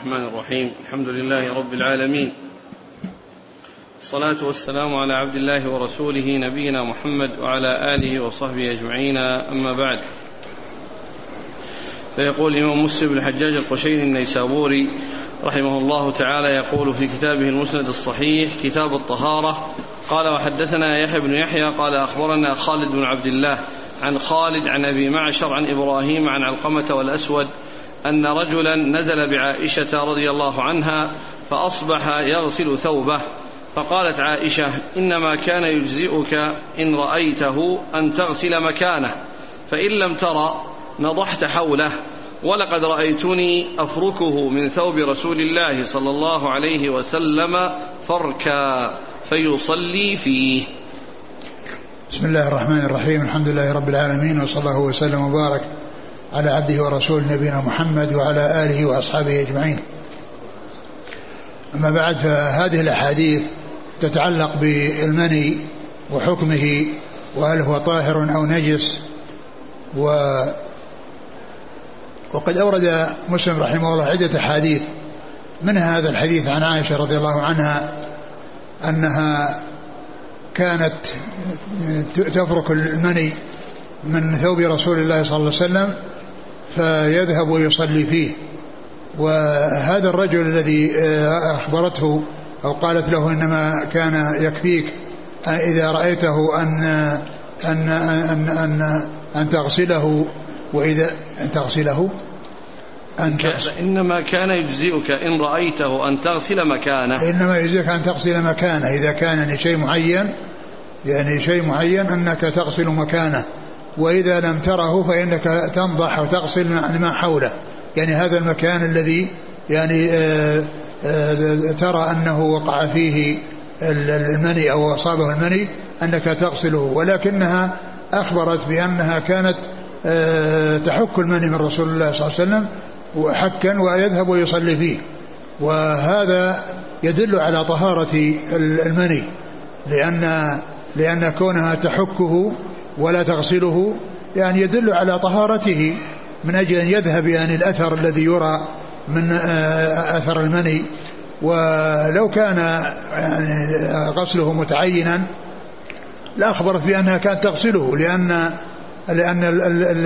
الرحمن الرحيم. الحمد لله رب العالمين. الصلاة والسلام على عبد الله ورسوله نبينا محمد وعلى آله وصحبه أجمعين. أما بعد فيقول الإمام مسلم بن الحجاج القشيري النيسابوري رحمه الله تعالى يقول في كتابه المسند الصحيح كتاب الطهارة قال وحدثنا يحيى بن يحيى قال أخبرنا خالد بن عبد الله عن خالد عن أبي معشر عن إبراهيم عن علقمة والأسود أن رجلا نزل بعائشة رضي الله عنها فأصبح يغسل ثوبه فقالت عائشة إنما كان يجزئك إن رأيته أن تغسل مكانه فإن لم ترى نضحت حوله ولقد رأيتني أفركه من ثوب رسول الله صلى الله عليه وسلم فركا فيصلي فيه. بسم الله الرحمن الرحيم الحمد لله رب العالمين وصلى الله وسلم وبارك على عبده ورسوله نبينا محمد وعلى آله وأصحابه أجمعين. أما بعد فهذه الأحاديث تتعلق بالمني وحكمه وهل هو طاهر أو نجس و وقد أورد مسلم رحمه الله عدة أحاديث. منها هذا الحديث عن عائشة رضي الله عنها؟ أنها كانت تفرك المني من ثوب رسول الله صلى الله عليه وسلم فيذهب ويصلي فيه. وهذا الرجل الذي أخبرته أو قالت له إنما كان يكفيك إذا رأيته أن أن أن أن, أن تغسله وإذا أن تغسله؟ أن تغسل إنما كان يجزئك إن رأيته أن تغسل مكانه. إنما يجزئك أن تغسل مكانه إذا كان لشيء معين يعني شيء معين أنك تغسل مكانه. وإذا لم تره فإنك تنضح وتغسل ما حوله. يعني هذا المكان الذي يعني آآ آآ ترى أنه وقع فيه المني أو أصابه المني أنك تغسله. ولكنها أخبرت بأنها كانت تحك المني من رسول الله صلى الله عليه وسلم حكا ويذهب ويصلي فيه. وهذا يدل على طهارة المني لأن لأن كونها تحكه ولا تغسله يعني يدل على طهارته من أجل أن يذهب يعني الأثر الذي يرى من أثر المني. ولو كان يعني غسله متعينا لأخبرت بأنها كانت تغسله لأن لأن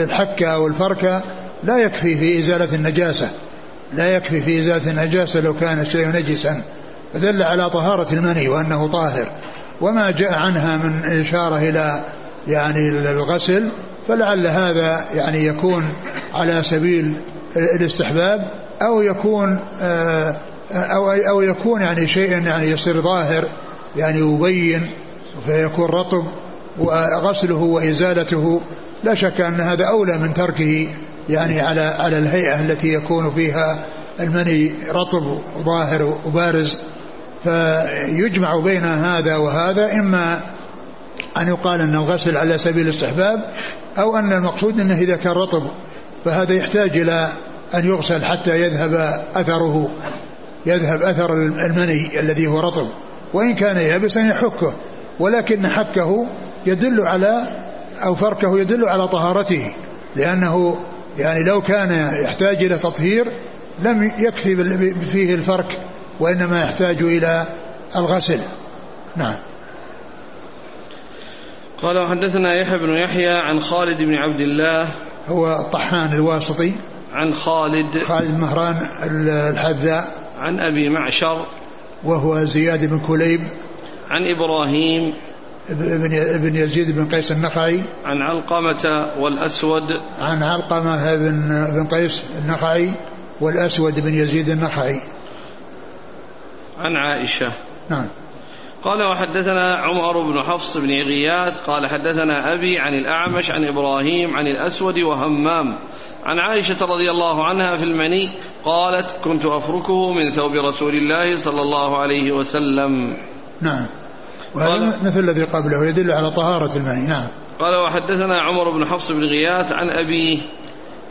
الحك أو الفرك لا يكفي في إزالة النجاسة لا يكفي في إزالة النجاسة لو كان الشيء نجسا. فدل على طهارة المني وأنه طاهر. وما جاء عنها من إشارة إلى يعني الغسل فلعل هذا يعني يكون على سبيل الاستحباب أو يكون أو أو يكون يعني شيء يعني يصير ظاهر يعني يبين فيكون رطب وغسله وإزالته. لا شك أن هذا أولى من تركه يعني على على الهيئة التي يكون فيها المني رطب وظاهر وبارز. فيجمع بين هذا وهذا إما أن يقال أن الغسل على سبيل الاستحباب أو أن المقصود أنه إذا كان رطب فهذا يحتاج إلى أن يغسل حتى يذهب أثره يذهب أثر المني الذي هو رطب. وإن كان يابسا يحكه ولكن حكه يدل على أو فركه يدل على طهارته لأنه يعني لو كان يحتاج إلى تطهير لم يكفي فيه الفرك وإنما يحتاج إلى الغسل. نعم. قال وحدثنا يحيى بن يحيى عن خالد بن عبد الله. هو الطحان الواسطي. عن خالد. خالد مهران الحذاء. عن أبي معشر. وهو زياد بن كليب. عن إبراهيم. بن بن يزيد بن قيس النخعي. عن علقمة والأسود. عن علقمة بن بن قيس النخعي والأسود بن يزيد النخعي. عن عائشة. نعم. قال وحدثنا عمر بن حفص بن غياث قال حدثنا أبي عن الأعمش عن إبراهيم عن الأسود وهمام عن عائشة رضي الله عنها في المني قالت كنت أفركه من ثوب رسول الله صلى الله عليه وسلم. نعم. وهذا مثل الذي قبله يدل على طهارة المني. نعم. قال وحدثنا عمر بن حفص بن غياث عن أبيه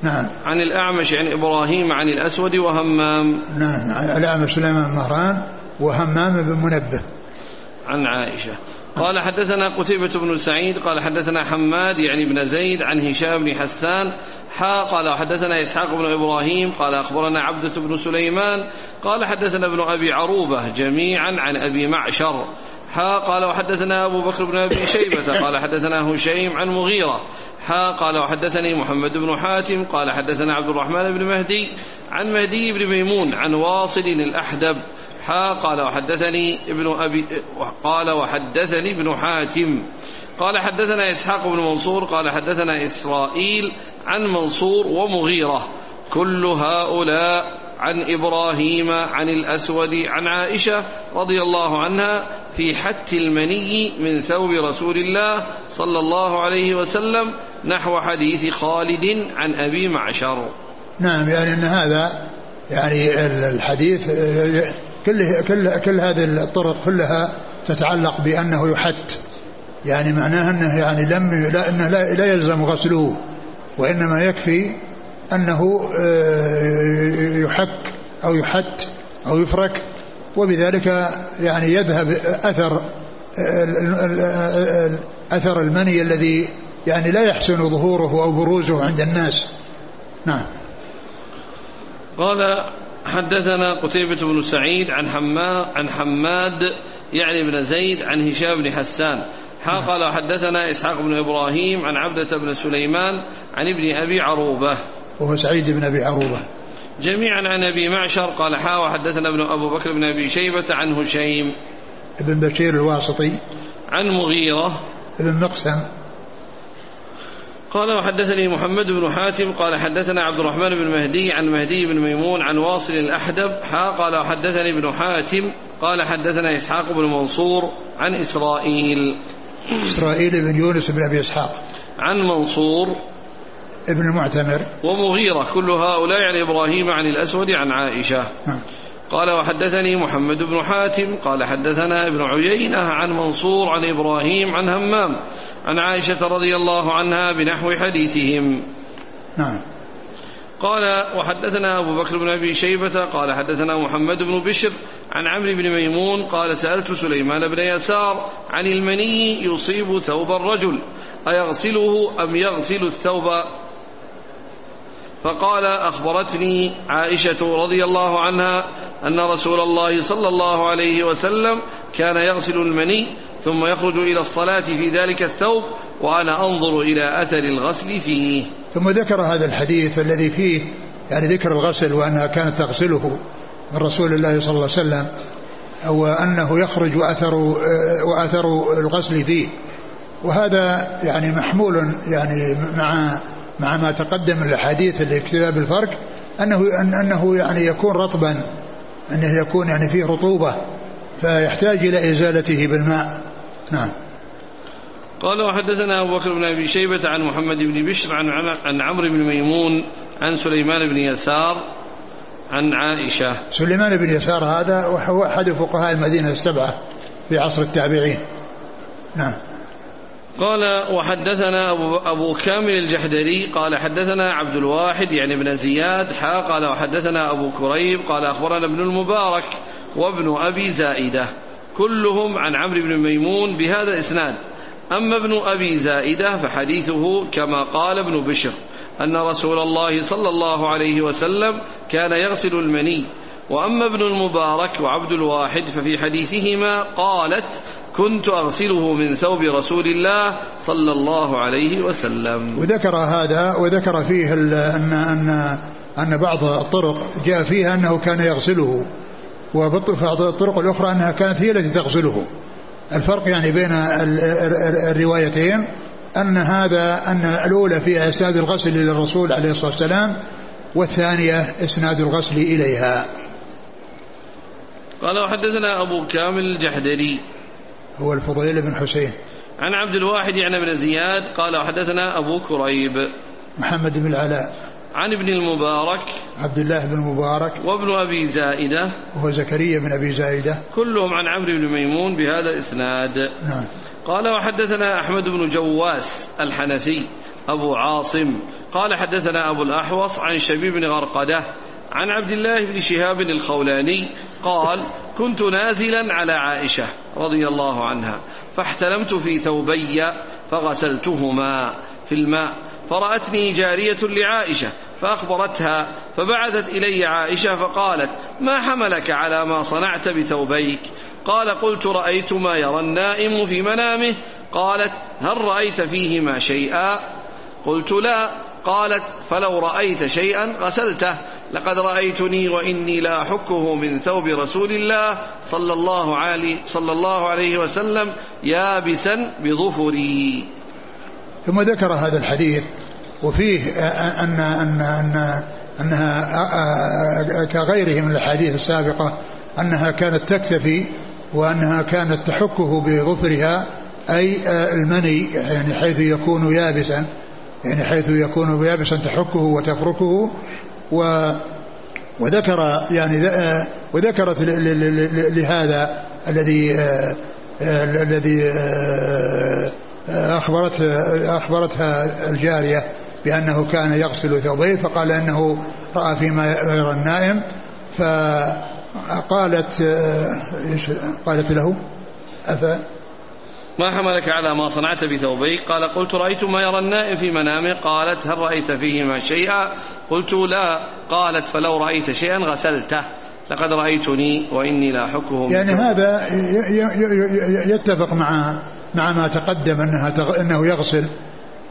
نعم. عن الأعمش عن إبراهيم عن الأسود وهمام. نعم. الأعمش سليمان مهران وهمام بن منبه. عن عائشة. قال حدثنا قتيبة بن سعيد قال حدثنا حماد يعني بن زيد عن هشام بن حسان حا قال وحدثنا إسحاق بن إبراهيم قال أخبرنا عبدة بن سليمان قال حدثنا ابن أبي عروبة جميعا عن أبي معشر. حا قال وحدثنا أبو بكر بن أبي شيبة قال حدثنا هشيم عن مغيرة. حا قال وحدثني محمد بن حاتم قال حدثنا عبد الرحمن بن مهدي عن مهدي بن ميمون عن واصل الأحدب. حا قال وحدثني ابن أبي قال وحدثني ابن حاتم. قال حدثنا إسحاق بن منصور قال حدثنا إسرائيل عن منصور ومغيرة. كل هؤلاء عن إبراهيم عن الأسود عن عائشة رضي الله عنها في حت المني من ثوب رسول الله صلى الله عليه وسلم نحو حديث خالد عن أبي معشر. نعم يعني أن هذا يعني الحديث كل كل كل هذه الطرق كلها تتعلق بأنه يحت يعني معناه أنه يعني لم لا أنه لا, لا يلزم غسله وإنما يكفي أنه آه، يحك أو يحت أو يفرك وبذلك يعني يذهب أثر أثر المني الذي يعني لا يحسن ظهوره أو بروزه عند الناس. نعم. قال حدثنا قتيبة بن سعيد عن حماد عن حماد يعني بن زيد عن هشام بن حسان. حا قال حدثنا إسحاق بن إبراهيم عن عبدة بن سليمان عن ابن أبي عروبة. وهو سعيد بن أبي عروبة. جميعا عن أبي معشر قال حا وحدثنا ابن أبو بكر بن أبي شيبة عن هشيم. ابن بشير الواسطي. عن مغيرة. ابن مقسم. قال وحدثني محمد بن حاتم قال حدثنا عبد الرحمن بن مهدي عن مهدي بن ميمون عن واصل الأحدب. حا قال وحدثني ابن حاتم قال حدثنا إسحاق بن منصور عن إسرائيل. إسرائيل بن يونس بن أبي إسحاق. عن منصور. ابن المعتمر ومغيرة كل هؤلاء عن إبراهيم عن الأسود عن عائشة. نعم. قال وحدثني محمد بن حاتم. قال حدثنا ابن عيينة عن منصور عن إبراهيم عن همام عن عائشة رضي الله عنها بنحو حديثهم. نعم. قال وحدثنا أبو بكر بن أبي شيبة قال حدثنا محمد بن بشر عن عمرو بن ميمون قال سألت سليمان بن يسار عن المني يصيب ثوب الرجل أيغسله أم يغسل الثوب؟ فقال أخبرتني عائشة رضي الله عنها أن رسول الله صلى الله عليه وسلم كان يغسل المني ثم يخرج إلى الصلاة في ذلك الثوب وأنا أنظر إلى أثر الغسل فيه. ثم ذكر هذا الحديث الذي فيه يعني ذكر الغسل وأنها كانت تغسله من رسول الله صلى الله عليه وسلم وأنه يخرج وأثر وأثر الغسل فيه. وهذا يعني محمول يعني مع مع ما تقدم من الأحاديث الفرق أنه أنه يعني يكون رطبا أنه يكون يعني فيه رطوبة فيحتاج إلى إزالته بالماء. نعم. قال وحدثنا أبو بكر بن أبي شيبة عن محمد بن بشر عن, عن عمرو بن ميمون عن سليمان بن يسار عن عائشة. سليمان بن يسار هذا وهو أحد فقهاء المدينة السبعة في عصر التابعين. نعم. قال وحدثنا أبو, أبو كامل الجحدري قال حدثنا عبد الواحد يعني ابن زياد حا قال وحدثنا أبو كريب قال أخبرنا ابن المبارك وابن أبي زائدة. كلهم عن عمرو بن ميمون بهذا الإسناد. أما ابن أبي زائدة فحديثه كما قال ابن بشر أن رسول الله صلى الله عليه وسلم كان يغسل المني. وأما ابن المبارك وعبد الواحد ففي حديثهما قالت كنت أغسله من ثوب رسول الله صلى الله عليه وسلم. وذكر هذا وذكر فيه أن, أن, أن بعض الطرق جاء فيها أنه كان يغسله. وبعض الطرق الأخرى أنها كانت هي التي تغسله الفرق يعني بين الروايتين أن هذا أن الأولى فيها إسناد الغسل للرسول عليه الصلاة والسلام والثانية إسناد الغسل إليها. قال وحدثنا أبو كامل الجحدري. هو الفضيل بن حسين. عن عبد الواحد يعني بن زياد قال وحدثنا أبو كريب. محمد بن العلاء. عن ابن المبارك عبد الله بن المبارك وابن أبي زائدة. وهو زكريا بن أبي زائدة. كلهم عن عمرو بن ميمون بهذا الإسناد. نعم. قال وحدثنا أحمد بن جواس الحنفي أبو عاصم. قال حدثنا أبو الأحوص عن شبيب بن غرقدة عن عبد الله بن شهاب الخولاني. قال كنت نازلا على عائشة رضي الله عنها فاحتلمت في ثوبي فغسلتهما في الماء. فرأتني جارية لعائشة فأخبرتها فبعثت إلي عائشة فقالت ما حملك على ما صنعت بثوبيك؟ قال قلت رأيت ما يرى النائم في منامه. قالت هل رأيت فيهما شيئا؟ قلت لا. قالت فلو رأيت شيئا غسلته لقد رأيتني وإني لا أحكه من ثوب رسول الله صلى الله عليه, صلى الله عليه وسلم يابسا بظفري. ثم ذكر هذا الحديث وفيه أن أن أن أنها كغيره من الأحاديث السابقة أنها كانت تكتفي وأنها كانت تحكه بظفرها أي المني يعني حيث يكون يابسا يعني حيث يكون يابسا تحكه وتفركه و وذكر يعني وذكرت لهذا الذي الذي أخبرت أخبرتها الجارية بأنه كان يغسل ثوبيه فقال إنه رأى فيما يرى النائم فقالت قالت له؟ أفا ما حملك على ما صنعت بثوبيك؟ قال قلت رأيت ما يرى النائم في منامه. قالت هل رأيت فيهما شيئا؟ قلت لا. قالت فلو رأيت شيئا غسلته. لقد رأيتني وإني لا حكه يعني هذا يتفق مع مع ما تقدم أنها تغ... أنه يغسل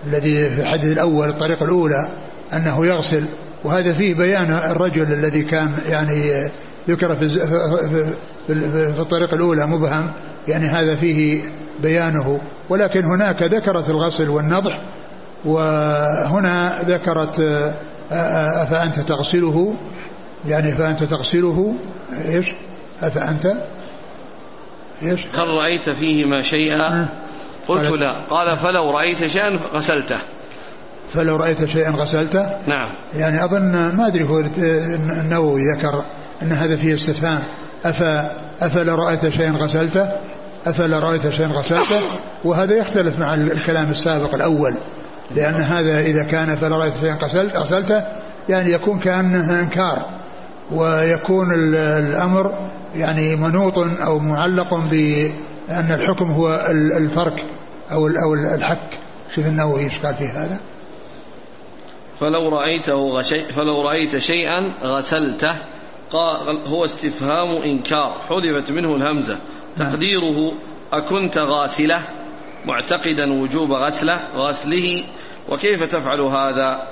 الذي في الحديث الأول الطريقة الأولى أنه يغسل. وهذا فيه بيان الرجل الذي كان يعني ذكر في في, الطريقة الأولى مبهم يعني هذا فيه بيانه. ولكن هناك ذكرت الغسل والنضح وهنا ذكرت أفأنت تغسله؟ يعني فأنت تغسله؟ إيش؟ أفأنت؟ إيش؟ هل رأيت فيهما شيئا؟ قلت لا. قال فلو رأيت شيئا غسلته. فلو رأيت شيئا غسلته؟ نعم. يعني أظن ما أدري هو النووي ذكر أن هذا فيه استفهام. أفا أفلا رأيت شيئا غسلته؟ أفلا رأيت شيئا غسلته؟ وهذا يختلف مع الكلام السابق الأول. لأن هذا إذا كان فلا رأيت شيئا غسلته يعني يكون كأنه إنكار. ويكون الأمر يعني منوط أو معلق بأن الحكم هو الفرك أو أو الحك شوف النووي إيش قال في هذا. فلو رأيته غشي فلو رأيت شيئا غسلته قال هو استفهام إنكار حذفت منه الهمزة. تقديره أكنت غاسلة معتقدا وجوب غسله غسله وكيف تفعل هذا؟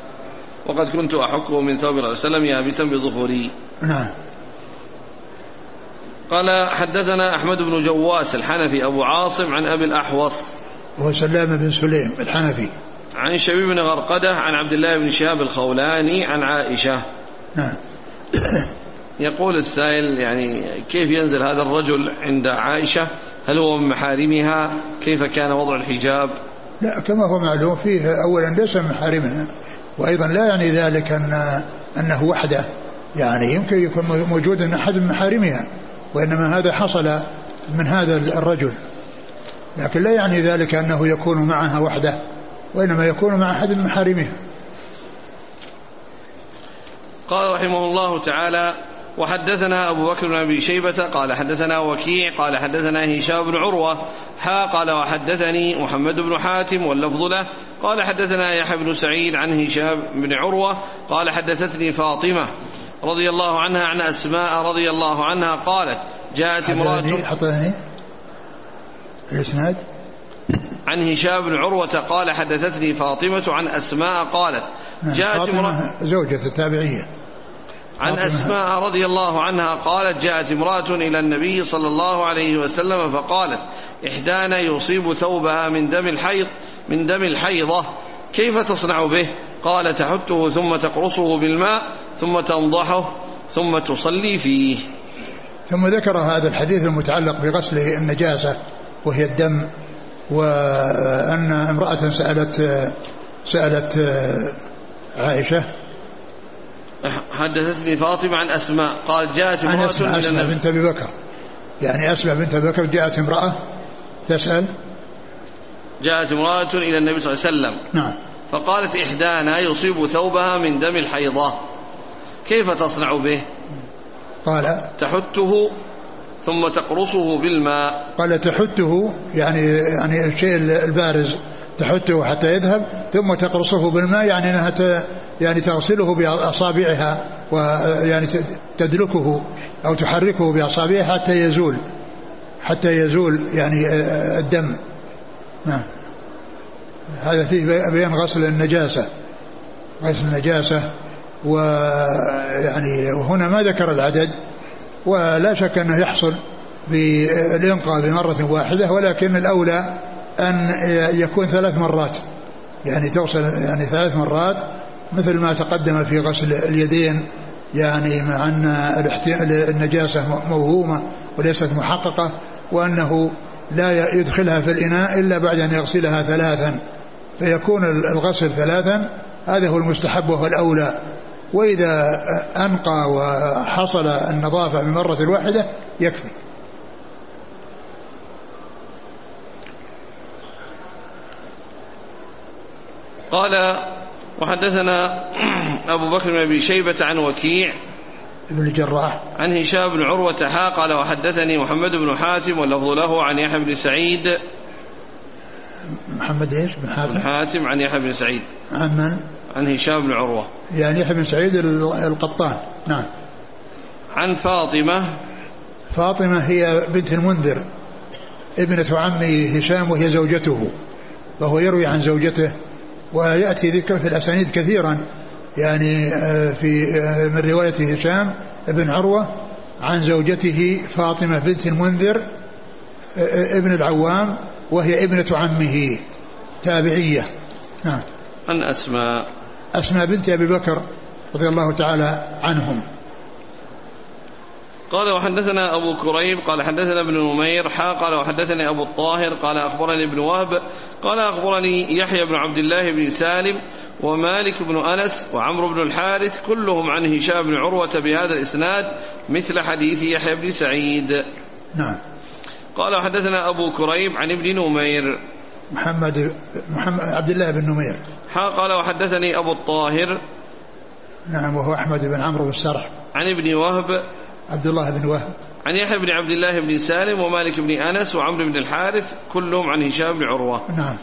وقد كنت أحكه من ثوب الله وسلم يابسا بظهري نعم. قال حدثنا أحمد بن جواس الحنفي أبو عاصم عن أبي الأحوص. وهو سلام بن سليم الحنفي. عن شبيب بن غرقدة عن عبد الله بن شهاب الخولاني عن عائشة. نعم. يقول السائل يعني كيف ينزل هذا الرجل عند عائشة؟ هل هو من محارمها؟ كيف كان وضع الحجاب؟ لا كما هو معلوم فيه أولا ليس من محارمها. وأيضا لا يعني ذلك أن أنه وحده. يعني يمكن يكون موجود أن أحد من محارمها وإنما هذا حصل من هذا الرجل. لكن لا يعني ذلك أنه يكون معها وحده وإنما يكون مع أحد من محارمها. قال رحمه الله تعالى وحدثنا أبو بكر بن أبي شيبة قال حدثنا وكيع قال حدثنا هشام بن عروة حا قال وحدثني محمد بن حاتم واللفظ له. قال حدثنا يحيى بن سعيد عن هشام بن عروة قال حدثتني فاطمة رضي الله عنها عن أسماء رضي الله عنها قالت جاءت امرأة حطني الإسناد عن هشام بن عروة قال حدثتني فاطمة عن أسماء قالت نعم، جاءت امرأة زوجة التابعية. عن أسماء رضي الله عنها قالت جاءت امرأة إلى النبي صلى الله عليه وسلم فقالت إحدانا يصيب ثوبها من دم الحيض من دم الحيضة كيف تصنع به؟ قال تحته ثم تقرصه بالماء ثم تنضحه ثم تصلي فيه. ثم ذكر هذا الحديث المتعلق بغسل النجاسة وهي الدم وأن امرأة سألت سألت عائشة حدثتني فاطمة عن أسماء قال جاءت امرأة عن أسماء, أسماء بنت أبي بكر. يعني أسماء بنت أبي بكر جاءت امرأة تسأل؟ جاءت امرأة إلى النبي صلى الله عليه وسلم. نعم. فقالت إحدانا يصيب ثوبها من دم الحيضة. كيف تصنع به؟ قال. تحته ثم تقرصه بالماء. قال تحته يعني يعني الشيء البارز. تحته حتى يذهب ثم تقرصه بالماء يعني إنها يعني تغسله بأصابعها ويعني تدلكه أو تحركه بأصابعها حتى يزول حتى يزول يعني الدم. نعم. هذا فيه بيان غسل النجاسة. غسل النجاسة ويعني وهنا ما ذكر العدد ولا شك أنه يحصل بالإنقاء بمرة واحدة ولكن الأولى أن يكون ثلاث مرات. يعني توصل يعني ثلاث مرات مثل ما تقدم في غسل اليدين يعني مع أن النجاسة موهومة وليست محققة وأنه لا يدخلها في الإناء إلا بعد أن يغسلها ثلاثا. فيكون الغسل ثلاثا هذا هو المستحب وهو الأولى. وإذا أنقى وحصل النظافة من مرة واحدة يكفي. قال وحدثنا أبو بكر بن أبي شيبة عن وكيع ابن الجراح. عن هشام بن عروة حا قال وحدثني محمد بن حاتم واللفظ له عن يحيى بن سعيد. محمد إيش؟ بن حاتم. بن حاتم عن يحيى بن سعيد. عن من؟ عن هشام بن عروة. يعني يحيى بن سعيد القطان. نعم. عن فاطمة. فاطمة هي بنت المنذر. ابنة عمي هشام وهي زوجته. وهو يروي عن زوجته. ويأتي ذكر في الأسانيد كثيرا يعني آه، في آه، من رواية هشام بن عروة عن زوجته فاطمة بنت المنذر آه، ابن العوام وهي ابنة عمه تابعية. نعم. عن أسماء. أسماء بنت أبي بكر رضي الله تعالى عنهم. قال وحدثنا أبو كريب قال حدثنا ابن نمير حا قال وحدثني أبو الطاهر قال أخبرني ابن وهب قال أخبرني يحيى بن عبد الله بن سالم ومالك بن أنس وعمرو بن الحارث كلهم عن هشام بن عروة بهذا الإسناد مثل حديث يحيى بن سعيد. نعم. قال وحدثنا أبو كريب عن ابن نمير. محمد محمد عبد الله بن نمير. حا قال وحدثني أبو الطاهر. نعم وهو أحمد بن عمرو بن السرح. عن ابن وهب عبد الله بن وهب عن يحيى بن عبد الله بن سالم ومالك بن أنس وعمرو بن الحارث كلهم عن هشام بن عروة. نعم.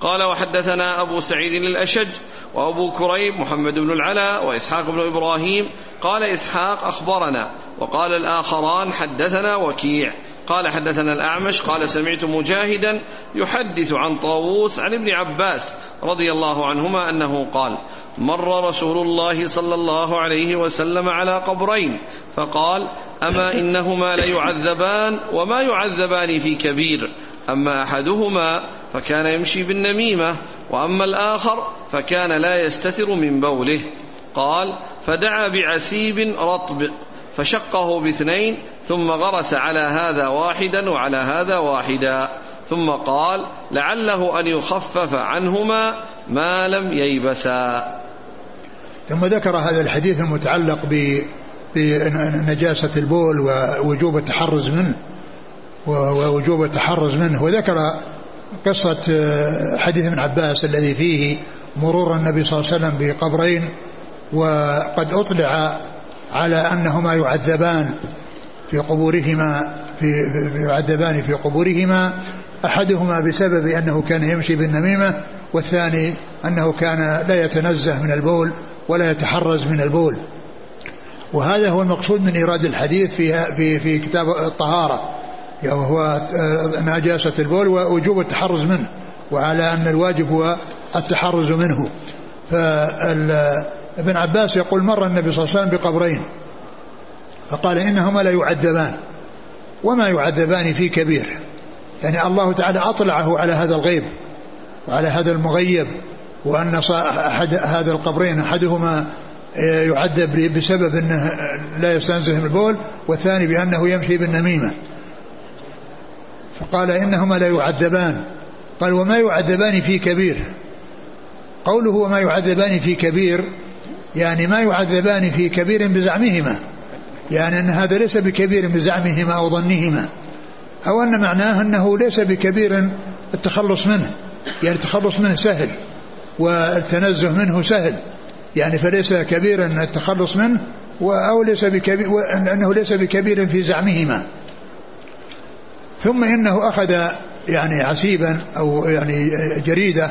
قال وحدثنا أبو سعيد الأشج وأبو كريب محمد بن العلاء وإسحاق بن إبراهيم قال إسحاق أخبرنا وقال الآخران حدثنا وكيع قال حدثنا الأعمش قال سمعت مجاهدا يحدث عن طاووس عن ابن عباس رضي الله عنهما أنه قال مر رسول الله صلى الله عليه وسلم على قبرين فقال أما إنهما ليعذبان وما يعذبان في كبير أما أحدهما فكان يمشي بالنميمة وأما الآخر فكان لا يستتر من بوله قال فدعا بعسيب رطب فشقه باثنين ثم غرس على هذا واحدا وعلى هذا واحدا. ثم قال لعله أن يخفف عنهما ما لم ييبسا. ثم ذكر هذا الحديث المتعلق بنجاسة البول ووجوب التحرز منه ووجوب التحرز منه. وذكر قصة حديث ابن عباس الذي فيه مرور النبي صلى الله عليه وسلم بقبرين وقد أطلع على أنهما يعذبان في قبورهما في يعذبان في قبورهما أحدهما بسبب أنه كان يمشي بالنميمة والثاني أنه كان لا يتنزه من البول ولا يتحرز من البول. وهذا هو المقصود من إيراد الحديث في في في كتاب الطهارة وهو نجاسة البول ووجوب التحرز منه وعلى أن الواجب هو التحرز منه. فابن عباس يقول مر النبي صلى الله عليه وسلم بقبرين فقال إنهما لا يعذبان وما يعذبان في كبير يعني الله تعالى أطلعه على هذا الغيب وعلى هذا المغيب وأن أحد هذا القبرين أحدهما يعذب بسبب أنه لا يستنزه البول والثاني بأنه يمشي بالنميمة. فقال إنهما لا يعذبان قال وما يعذبان في كبير قوله وما يعذبان في كبير يعني ما يعذبان في كبير بزعمهما. يعني أن هذا ليس بكبير بزعمهما أو ظنهما. أو أن معناه أنه ليس بكبير التخلص منه. يعني التخلص منه سهل والتنزه منه سهل. يعني فليس كبيرا التخلص منه أو ليس بكبير أنه ليس بكبير في زعمهما. ثم إنه أخذ يعني عسيبا أو يعني جريدة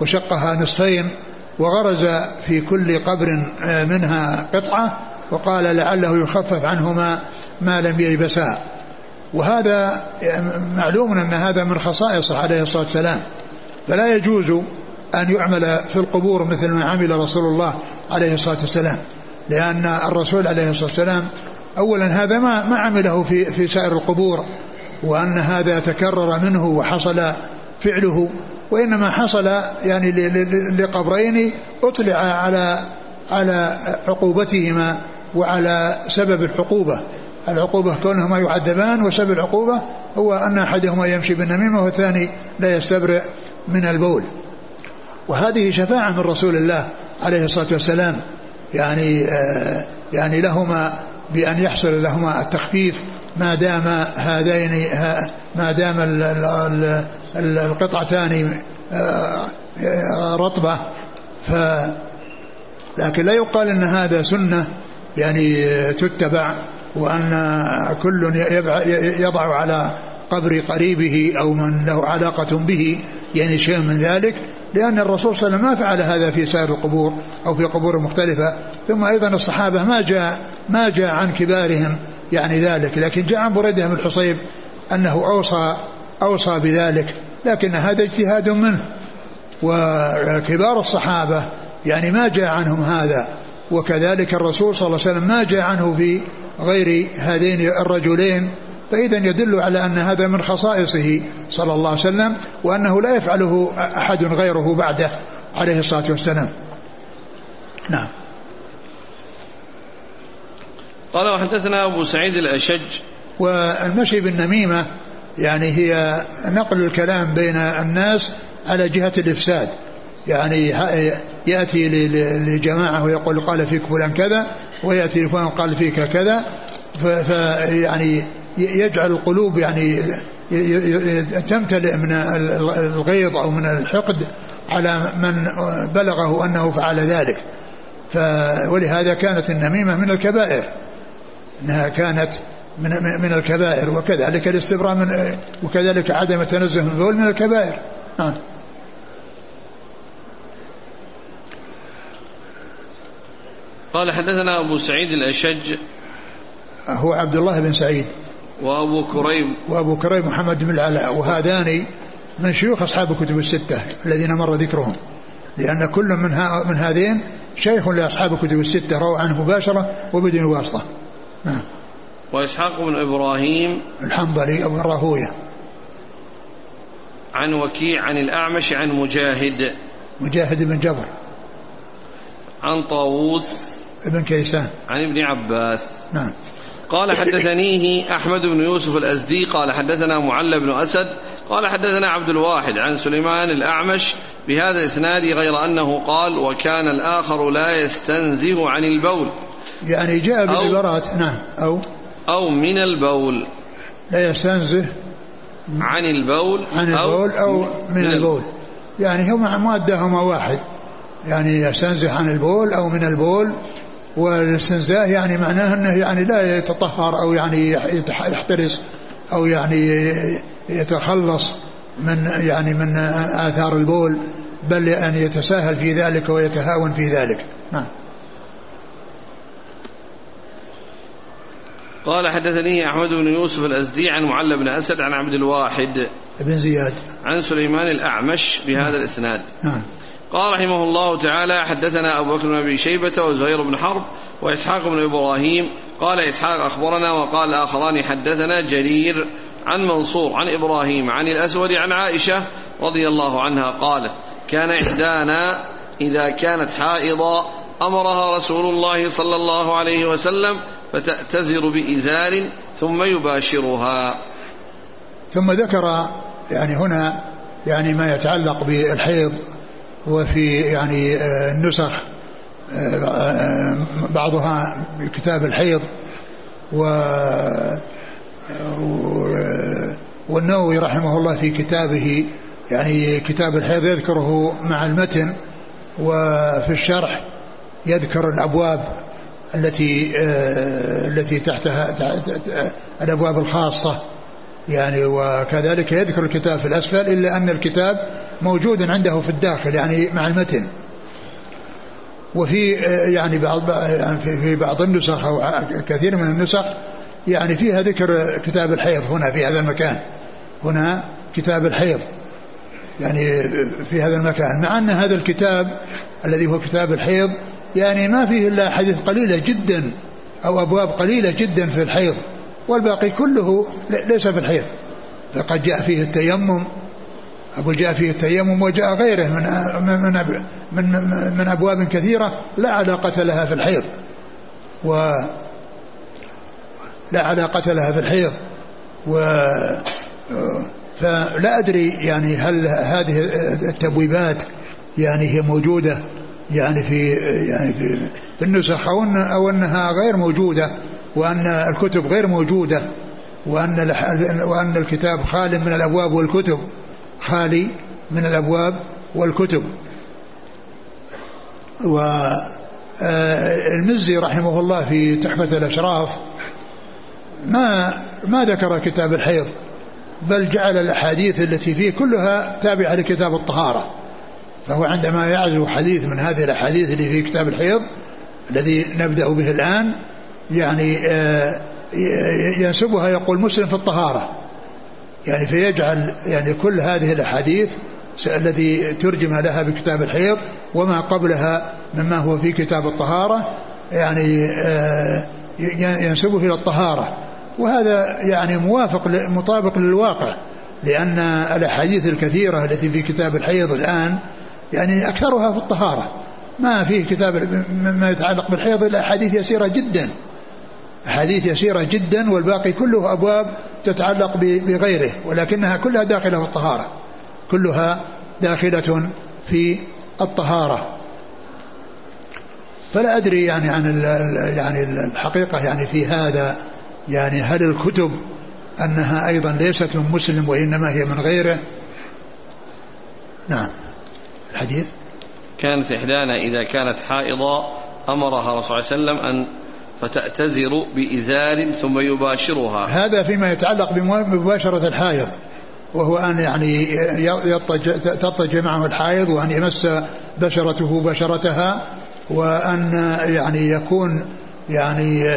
وشقها نصفين وغرز في كل قبر منها قطعة وقال لعله يخفف عنهما ما لم ييبسا. وهذا معلوم أن هذا من خصائصه عليه الصلاة والسلام. فلا يجوز أن يعمل في القبور مثل ما عمل رسول الله عليه الصلاة والسلام. لأن الرسول عليه الصلاة والسلام أولا هذا ما ما عمله في في سائر القبور وأن هذا تكرر منه وحصل فعله. وإنما حصل يعني لقبرين أطلع على على عقوبتهما وعلى سبب العقوبة. العقوبة كونهما يعذبان وسبب العقوبة هو أن أحدهما يمشي بالنميمة والثاني لا يستبرئ من البول. وهذه شفاعة من رسول الله عليه الصلاة والسلام. يعني آه يعني لهما بأن يحصل لهما التخفيف ما دام هذين ما دام القطعتان آه، رطبة ف لكن لا يقال إن هذا سنة يعني تتبع وأن كل يضع على قبر قريبه أو من له علاقة به يعني شيء من ذلك لأن الرسول صلى الله عليه وسلم ما فعل هذا في سائر القبور أو في قبور مختلفة. ثم أيضا الصحابة ما جاء ما جاء عن كبارهم يعني ذلك لكن جاء عن بريدة بن الحصيب أنه أوصى أوصى بذلك. لكن هذا اجتهاد منه. وكبار الصحابة يعني ما جاء عنهم هذا. وكذلك الرسول صلى الله عليه وسلم ما جاء عنه في غير هذين الرجلين فإذا يدل على أن هذا من خصائصه صلى الله عليه وسلم وأنه لا يفعله أحد غيره بعده عليه الصلاة والسلام. نعم. قال وحدثنا أبو سعيد الأشج. والمشي بالنميمة يعني هي نقل الكلام بين الناس على جهة الإفساد. يعني يأتي لجماعة ويقول قال فيك فلان كذا ويأتي لفلان قال فيك كذا فيعني يجعل القلوب يعني تمتلئ من الغيظ أو من الحقد على من بلغه أنه فعل ذلك. ولهذا كانت النميمة من الكبائر. إنها كانت من من الكبائر. وكذلك الاستبراء من وكذلك عدم التنزه من البول من الكبائر. قال حدثنا أبو سعيد الأشج. هو عبد الله بن سعيد. وأبو كريم. وأبو كريم محمد بن العلاء. وهذان من شيوخ أصحاب الكتب الستة الذين مر ذكرهم. لأن كل من من هذين شيخ لأصحاب الكتب الستة روى عنه مباشره وبدون واسطة. نعم. وإسحاق بن إبراهيم. الحنظلي أبو الراهوية. عن وكيع عن الأعمش عن مجاهد. مجاهد بن جبر. عن طاووس. ابن كيسان. عن ابن عباس. نعم. قال حدثنيه أحمد بن يوسف الأزدي قال حدثنا معل بن أسد قال حدثنا عبد الواحد عن سليمان الأعمش بهذا الإسناد غير أنه قال وكان الآخر لا يستنزه عن البول. يعني جاء بالعبارات نعم. أو أو من البول. لا يستنزه عن البول عن البول أو, أو من البول. يعني هما مادهما واحد. يعني يستنزه عن البول أو من البول والاستنزاه يعني معناه أنه يعني لا يتطهر أو يعني يحترس أو يعني يتخلص من يعني من آثار البول بل يعني يتساهل في ذلك ويتهاون في ذلك. نعم. قال حدثني أحمد بن يوسف الأزدي عن معل بن أسد عن عبد الواحد بن زياد. عن سليمان الأعمش بهذا نعم. الإسناد. نعم. قال رحمه الله تعالى حدثنا أبو بكر بن أبي شيبة وزهير بن حرب وإسحاق بن إبراهيم. قال إسحاق أخبرنا وقال الآخران حدثنا جرير عن منصور عن إبراهيم عن الأسود عن عائشة رضي الله عنها قالت كان إحدانا إذا كانت حائضا أمرها رسول الله صلى الله عليه وسلم فتأتزر بإزار ثم يباشرها. ثم ذكر يعني هنا يعني ما يتعلق بالحيض وفي يعني آه، النسخ آه، بعضها كتاب الحيض و والنووي رحمه الله في كتابه يعني كتاب الحيض يذكره مع المتن وفي الشرح يذكر الأبواب التي آه، التي تحتها الأبواب الخاصة. يعني وكذلك يذكر الكتاب في الأسفل إلا أن الكتاب موجود عنده في الداخل يعني مع المتن. وفي يعني بعض يعني في بعض النسخ أو كثير من النسخ يعني فيها ذكر كتاب الحيض هنا في هذا المكان. هنا كتاب الحيض يعني في هذا المكان. مع أن هذا الكتاب الذي هو كتاب الحيض يعني ما فيه إلا حديث قليلة جدا أو أبواب قليلة جدا في الحيض. والباقي كله ليس في الحيض. فقد جاء فيه التيمم. أقول جاء فيه التيمم وجاء غيره من من من, من أبواب كثيرة لا علاقة لها في الحيض. و لا علاقة لها في الحيض. و فلا أدري يعني هل هذه التبويبات يعني هي موجودة يعني في يعني في, في النسخ أو, أو أنها غير موجودة. وأن الكتب غير موجودة وأن وأن الكتاب خال من الأبواب والكتب خالي من الأبواب والكتب. والمزي رحمه الله في تحفة الأشراف ما ما ذكر كتاب الحيض بل جعل الأحاديث التي فيه كلها تابعة لكتاب الطهارة. فهو عندما يعزو حديث من هذه الأحاديث اللي في كتاب الحيض الذي نبدأ به الآن يعني آه، ينسبها يقول مسلم في الطهارة. يعني فيجعل يعني كل هذه الأحاديث الذي ترجم لها بكتاب الحيض وما قبلها مما هو في كتاب الطهارة. يعني آه، ينسبه إلى الطهارة. وهذا يعني موافق مطابق للواقع لأن الأحاديث الكثيرة التي في كتاب الحيض الآن يعني أكثرها في الطهارة. ما فيه كتاب ما يتعلق بالحيض إلا أحاديث يسيرة جدا. أحاديث يسيرة جدا والباقي كله أبواب تتعلق بغيره ولكنها كلها داخلة في الطهارة. كلها داخلة في الطهارة. فلا أدري يعني عن يعني الحقيقة يعني في هذا يعني هل الكتب أنها أيضا ليست من مسلم وإنما هي من غيره؟ نعم. الحديث؟ كانت إحدانا إذا كانت حائضا أمرها الرسول صلى الله عليه وسلم أن فتأتزر بإزار ثم يباشرها. هذا فيما يتعلق بمباشرة الحائض وهو أن يعني تضطجع معه الحائض وأن يمس بشرته بشرتها وأن يعني يكون يعني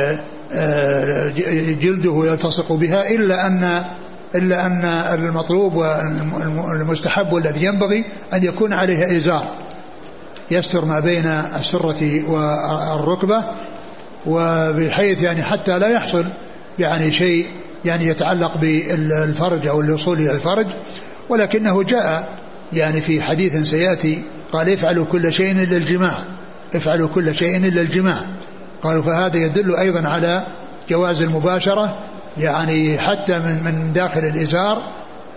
آه، جلده يلتصق بها إلا أن إلا أن المطلوب والمستحب والذي ينبغي أن يكون عليه إزار. يستر ما بين السرة والركبة وبحيث يعني حتى لا يحصل يعني شيء يعني يتعلق بالفرج أو الوصول إلى الفرج ولكنه جاء يعني في حديث سيأتي قال افعلوا كل شيء إلا الجماع افعلوا كل شيء إلا الجماع. قالوا فهذا يدل أيضا على جواز المباشرة يعني حتى من من داخل الإزار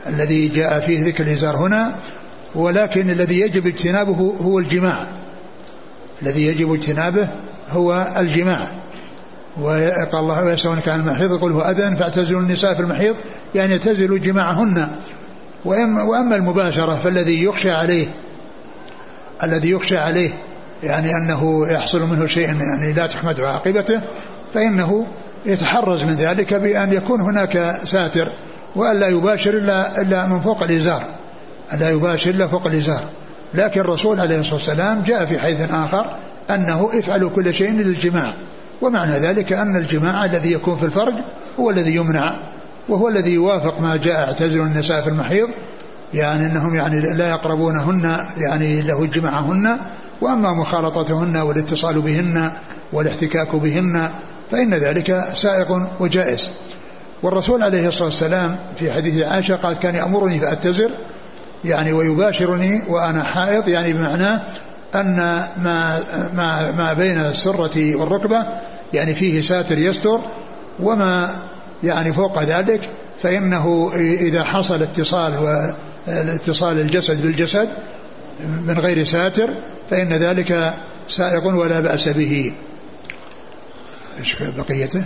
الذي جاء فيه ذكر الإزار هنا ولكن الذي يجب اجتنابه هو الجماع الذي يجب اجتنابه هو الجماع. وقال الله ويسألونك عن المحيض؟ يقول هو أذن فاعتزلوا النساء في المحيض. يعني اعتزلوا جماعهن. وأما المباشرة فالذي يخشى عليه الذي يخشى عليه يعني أنه يحصل منه شيء يعني لا تحمد عاقبته فإنه يتحرز من ذلك بأن يكون هناك ساتر وألا يباشر إلا, إلا من فوق الإزار. ألا يباشر إلا فوق الإزار. لكن الرسول عليه الصلاة والسلام جاء في حيث آخر أنه افعلوا كل شيء للجماع. ومعنى ذلك أن الجماع الذي يكون في الفرج هو الذي يمنع وهو الذي يوافق ما جاء اعتزلوا النساء في المحيض يعني إنهم يعني لا يقربونهن يعني له جماعهن وأما مخالطتهن والاتصال بهن والاحتكاك بهن فإن ذلك سائق وجائز. والرسول عليه الصلاة والسلام في حديث عائشة قال كان يأمرني فأتزر يعني ويباشرني وأنا حائض يعني بمعناه أن ما ما ما بين السرة والركبة يعني فيه ساتر يستر وما يعني فوق ذلك فإنه إذا حصل اتصال واتصال الجسد بالجسد من غير ساتر فإن ذلك سائق ولا بأس به. إيش بقيته؟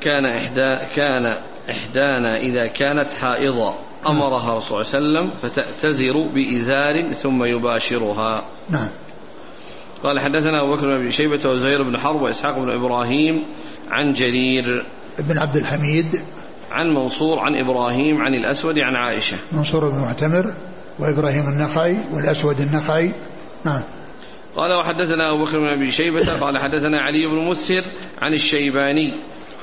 كان إحدى كان إحدانا إذا كانت حائضة أمرها الرسول صلى الله عليه وسلم فتأتذر بإزار ثم يباشرها. نعم. قال حدثنا أبو بكر بن شيبة وزهير بن حرب وإسحاق بن إبراهيم عن جرير بن عبد الحميد عن منصور عن إبراهيم عن الأسود عن عائشة. منصور بن معتمر وإبراهيم النخعي والأسود النخعي. نعم. قال وحدثنا أبو بكر بن أبي شيبة قال حدثنا علي بن مسهر عن الشيباني.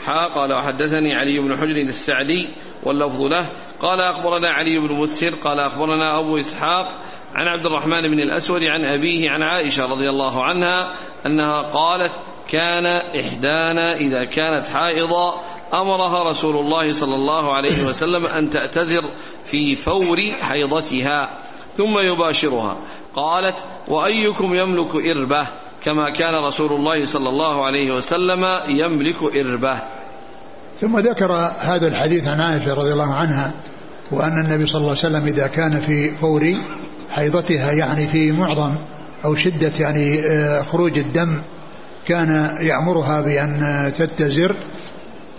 حا قال وحدثني علي بن حجر السعدي واللفظ له قال أخبرنا علي بن مسهر قال أخبرنا أبو إسحاق عن عبد الرحمن بن الأسود عن أبيه عن عائشة رضي الله عنها أنها قالت كان إحدانا إذا كانت حائضا أمرها رسول الله صلى الله عليه وسلم أن تعتذر في فور حيضتها ثم يباشرها. قالت وأيكم يملك إربة؟ كما كان رسول الله صلى الله عليه وسلم يملك إربة. ثم ذكر هذا الحديث عن عائشة رضي الله عنها وأن النبي صلى الله عليه وسلم إذا كان في فور حيضتها يعني في معظم أو شدة يعني آه، خروج الدم كان يأمرها بأن تتزر.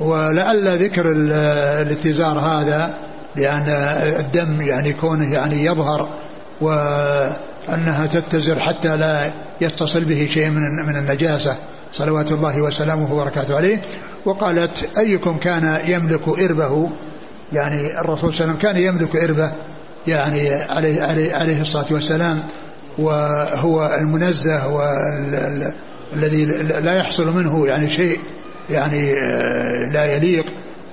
ولعل ذكر الاتزار هذا لأن الدم يعني كونه يعني يظهر وأنها تتزر حتى لا يتصل به شيء من من النجاسة. صلوات الله وسلامه وبركاته عليه وقالت أيكم كان يملك إربه؟ يعني الرسول صلى الله عليه وسلم كان يملك إربه يعني عليه, عليه, عليه الصلاة والسلام وهو المنزه والذي لا يحصل منه يعني شيء يعني آه، لا يليق.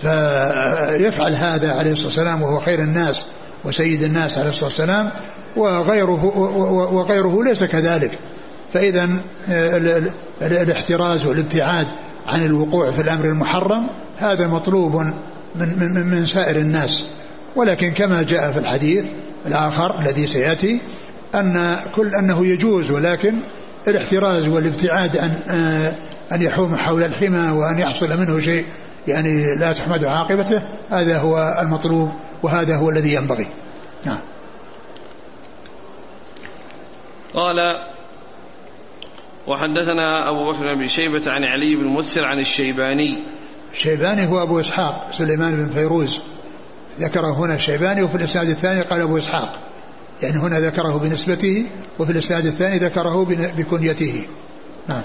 فيفعل هذا عليه الصلاة والسلام وهو خير الناس وسيد الناس عليه الصلاة والسلام وغيره وغيره ليس كذلك. فإذا آه، الاحتراز والابتعاد عن الوقوع في الأمر المحرم هذا مطلوب من, من, من سائر الناس. ولكن كما جاء في الحديث الآخر الذي سيأتي أن كل أنه يجوز ولكن الاحتراز والابتعاد عن آه، أن يحوم حول الحمى وأن يحصل منه شيء يعني لا تحمد عاقبته هذا هو المطلوب وهذا هو الذي ينبغي. نعم. قال وحدثنا أبو بكر بن شيبة عن علي بن مسر عن الشيباني. الشيباني هو أبو إسحاق سليمان بن فيروز. ذكره هنا الشيباني وفي الإسناد الثاني قال أبو إسحاق. يعني هنا ذكره بنسبته وفي الإسناد الثاني ذكره بكنيته. نعم.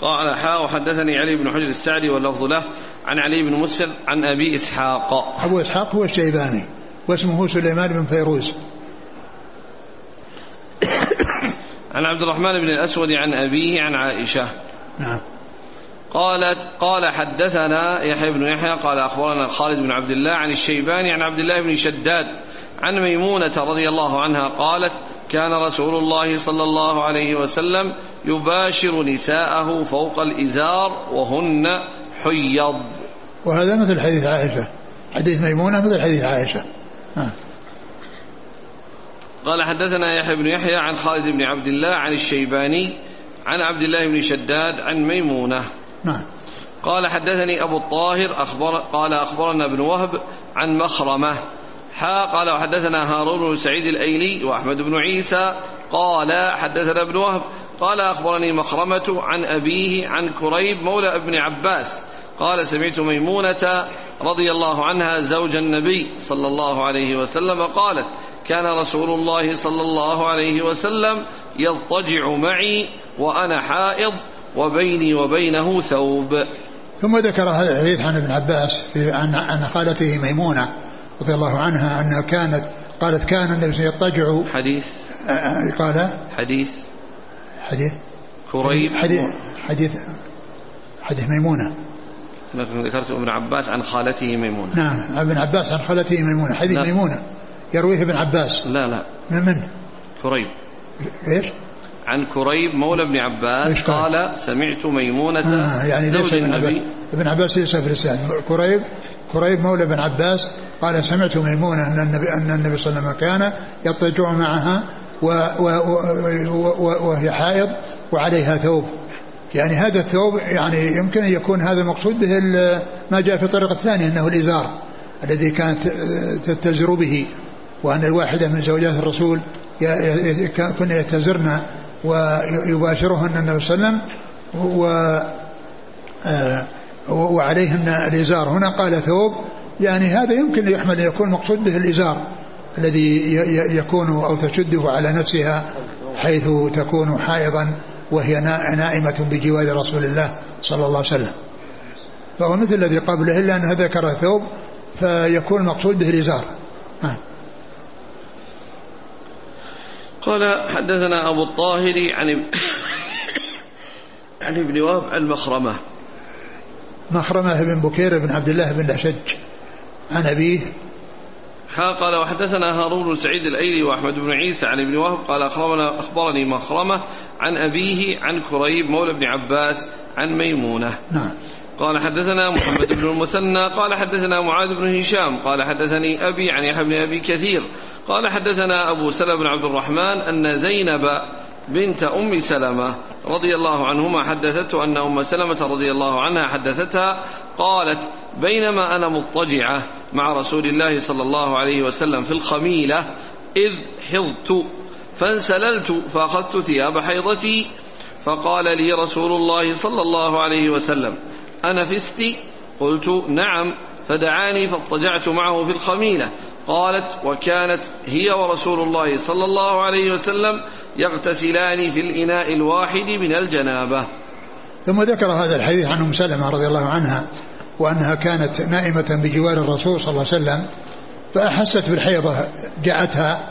قال حاء وحدثني علي بن حجر السعدي واللفظ له عن علي بن مسر عن أبي إسحاق. أبو إسحاق هو الشيباني واسمه سليمان بن فيروز. عن عبد الرحمن بن الأسود عن أبيه عن عائشة. نعم. قالت قال حدثنا يحيى بن يحيى قال أخبرنا خالد بن عبد الله عن الشيباني عن عبد الله بن شداد عن ميمونة رضي الله عنها قالت كان رسول الله صلى الله عليه وسلم يباشر نساءه فوق الإزار وهن حيض. وهذا مثل حديث عائشة. حديث ميمونة مثل حديث عائشة. ها. قال حدثنا يحيى بن يحيى عن خالد بن عبد الله عن الشيباني عن عبد الله بن شداد عن ميمونة. نعم. قال حدثني أبو الطاهر أخبر قال أخبرنا ابن وهب عن مخرمة. حا قال وحدثنا هارون بن سعيد الأيلي وأحمد بن عيسى. قال حدثنا ابن وهب قال أخبرني مخرمة عن أبيه عن كريب مولى ابن عباس. قال سمعت ميمونة رضي الله عنها زوج النبي صلى الله عليه وسلم قالت كان رسول الله صلى الله عليه وسلم يضطجع معي وأنا حائض وبيني وبينه ثوب. ثم ذكر هذا الحديث عن ابن عباس في عن عن خالته ميمونة رضي الله عنها أنها كانت قالت كان النبي يضطجع حديث. آه، آه، قال؟ حديث. حديث. كريب. حديث حديث حديث ميمونة. ذكرت ابن عباس عن خالته ميمونة. نعم ابن عباس عن خالته ميمونة. حديث لا. ميمونة. يرويه ابن عباس. لا لا. من من؟ كريب. إيش؟ عن كريب مولى ابن عباس قال؟ سمعت ميمونة آه يعني زوج النبي. ابن عباس ليس في الإسلام. كريب كريب مولى ابن عباس قال سمعت ميمونة أن النبي, أن النبي صلى الله عليه وسلم كان يضطجع معها وهي حائض وعليها ثوب. يعني هذا الثوب يعني يمكن أن يكون هذا المقصود به ما جاء في الطريقة الثانية أنه الإزار الذي كانت تتزر به. وأن الواحدة من زوجات الرسول كن يتزرن ويباشرهن النبي صلى الله عليه وسلم و آه، وعليهن الإزار. هنا قال ثوب يعني هذا يمكن يحمل يكون مقصود به الإزار الذي يكون أو تشده على نفسها حيث تكون حائضا وهي نائمة بجوار رسول الله صلى الله عليه وسلم. فهو مثل الذي قبله إلا أنها ذكر ثوب فيكون المقصود به الإزار. نعم قال حدثنا أبو الطاهر عن عن ابن وهب عن مخرمة مخرمة بن بكير بن عبد الله بن الأشج عن أبيه قال وحدثنا هارون بن سعيد الأيلي وأحمد بن عيسى عن ابن وهب قال اخبرنا أخبرني مخرمة عن أبيه عن كريب مولى بن عباس عن ميمونة. نعم. قال حدثنا محمد بن المثنى قال حدثنا معاذ بن هشام قال حدثني أبي عن يحيى بن أبي كثير قال حدثنا أبو سلمة بن عبد الرحمن أن زينب بنت أم سلمة رضي الله عنهما حدثته أن أم سلمة رضي الله عنها حدثتها قالت بينما أنا مضطجعة مع رسول الله صلى الله عليه وسلم في الخميلة إذ حضت فانسللت فأخذت ثياب حيضتي فقال لي رسول الله صلى الله عليه وسلم أنفست قلت نعم. فدعاني فاضطجعت معه في الخميلة. قالت وكانت هي ورسول الله صلى الله عليه وسلم يغتسلان في الإناء الواحد من الجنابة. ثم ذكر هذا الحديث عن أم سلمة رضي الله عنها وأنها كانت نائمة بجوار الرسول صلى الله عليه وسلم فأحست بالحيضة جاءتها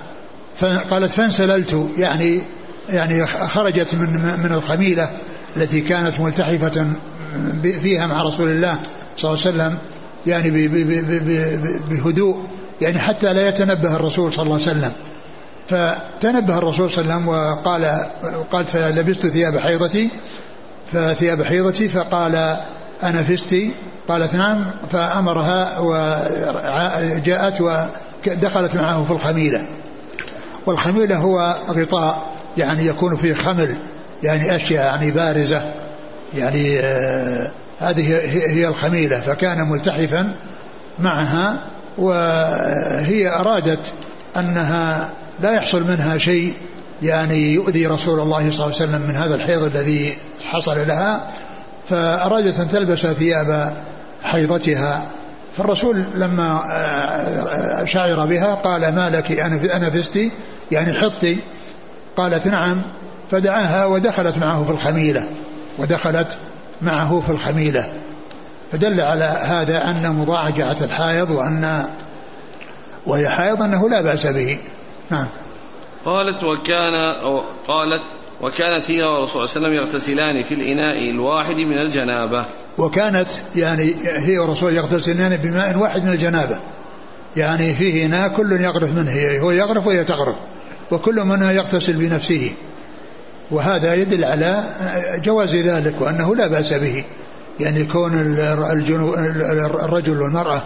فقالت فانسللت يعني يعني خرجت من من الخميلة التي كانت ملتحفة فيها مع رسول الله صلى الله عليه وسلم يعني بهدوء. يعني حتى لا يتنبه الرسول صلى الله عليه وسلم. فتنبه الرسول صلى الله عليه وسلم وقال قالت فلبست ثياب حيضتي. فثياب حيضتي فقال أنا فستي قالت نعم. فأمرها وجاءت ودخلت معه في الخميلة. والخميلة هو غطاء يعني يكون فيه خمل يعني أشياء يعني بارزة يعني آه هذه هي الخميلة. فكان ملتحفا معها وهي أرادت أنها لا يحصل منها شيء يعني يؤذي رسول الله صلى الله عليه وسلم من هذا الحيض الذي حصل لها فأرادت أن تلبس ثياب حيضتها. فالرسول لما آه، شعر بها قال ما لك أنا فستي يعني حطي. قالت نعم. فدعاها ودخلت معه في الخميلة ودخلت معه في الخميلة. فدل على هذا أن مضاعجعة الحائض وأن وهي حائض أنه لا بأس به. نعم. قالت وكان قالت وكانت هي ورسول صلى الله عليه وسلم يغتسلان في الإناء الواحد من الجنابة. وكانت يعني هي ورسول يغتسلان بماء واحد من الجنابة. يعني فيه إناء كل يغرف منه هو يغرف وهي تغرف وكل منها يغتسل بنفسه. وهذا يدل على جواز ذلك وأنه لا بأس به. يعني كون الرجل والمرأة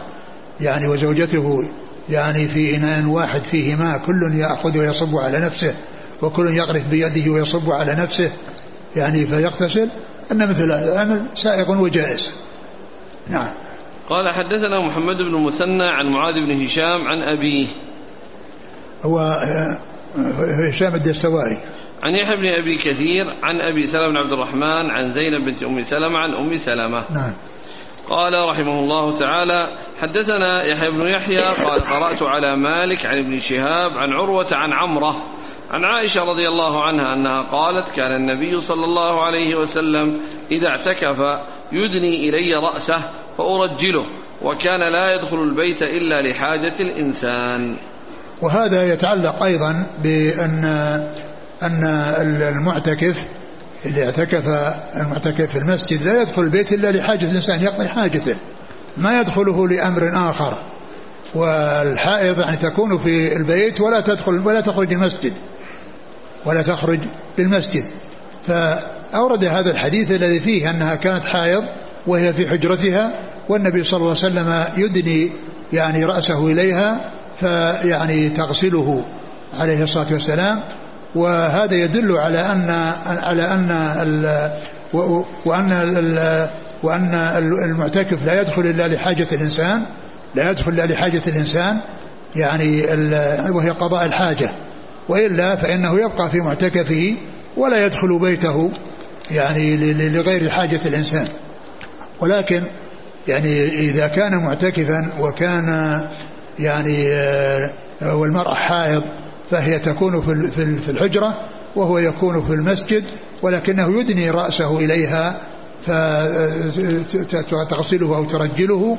يعني وزوجته يعني في إناء واحد فيه ماء كل يأخذ ويصب على نفسه وكل يغرف بيده ويصب على نفسه يعني فيغتسل أن مثل هذا العمل سائغ وجائز. نعم. قال حدثنا محمد بن المثنى عن معاذ بن هشام عن أبيه. هو هشام الدستوائي. عن يحيى بن أبي كثير عن أبي سلمة بن عبد الرحمن عن زينب بنت أم سلمة عن أم سلمة. نعم. قال رحمه الله تعالى حدثنا يحيى بن يحيى قال قرأت على مالك عن ابن شهاب عن عروة عن عمرة عن عائشة رضي الله عنها أنها قالت كان النبي صلى الله عليه وسلم إذا اعتكف يدني إلي رأسه فأرجله وكان لا يدخل البيت إلا لحاجة الإنسان. وهذا يتعلق أيضا بأن أن المعتكف اللي اعتكف المعتكف في المسجد لا يدخل البيت إلا لحاجة الإنسان يقضي حاجته. ما يدخله لأمر آخر. والحائض يعني تكون في البيت ولا تدخل ولا تخرج المسجد ولا تخرج للمسجد. فأورد هذا الحديث الذي فيه أنها كانت حائض وهي في حجرتها والنبي صلى الله عليه وسلم يدني يعني رأسه إليها فيعني تغسله عليه الصلاة والسلام. وهذا يدل على أن على أن وأن وأن المعتكف لا يدخل إلا لحاجة الإنسان لا يدخل إلا لحاجة الإنسان يعني وهي قضاء الحاجة. وإلا فإنه يبقى في معتكفه ولا يدخل بيته يعني لغير حاجة الإنسان. ولكن يعني إذا كان معتكفا وكان يعني والمرأة حائض فهي تكون في الحجرة وهو يكون في المسجد ولكنه يدني رأسه إليها فتغسله أو ترجله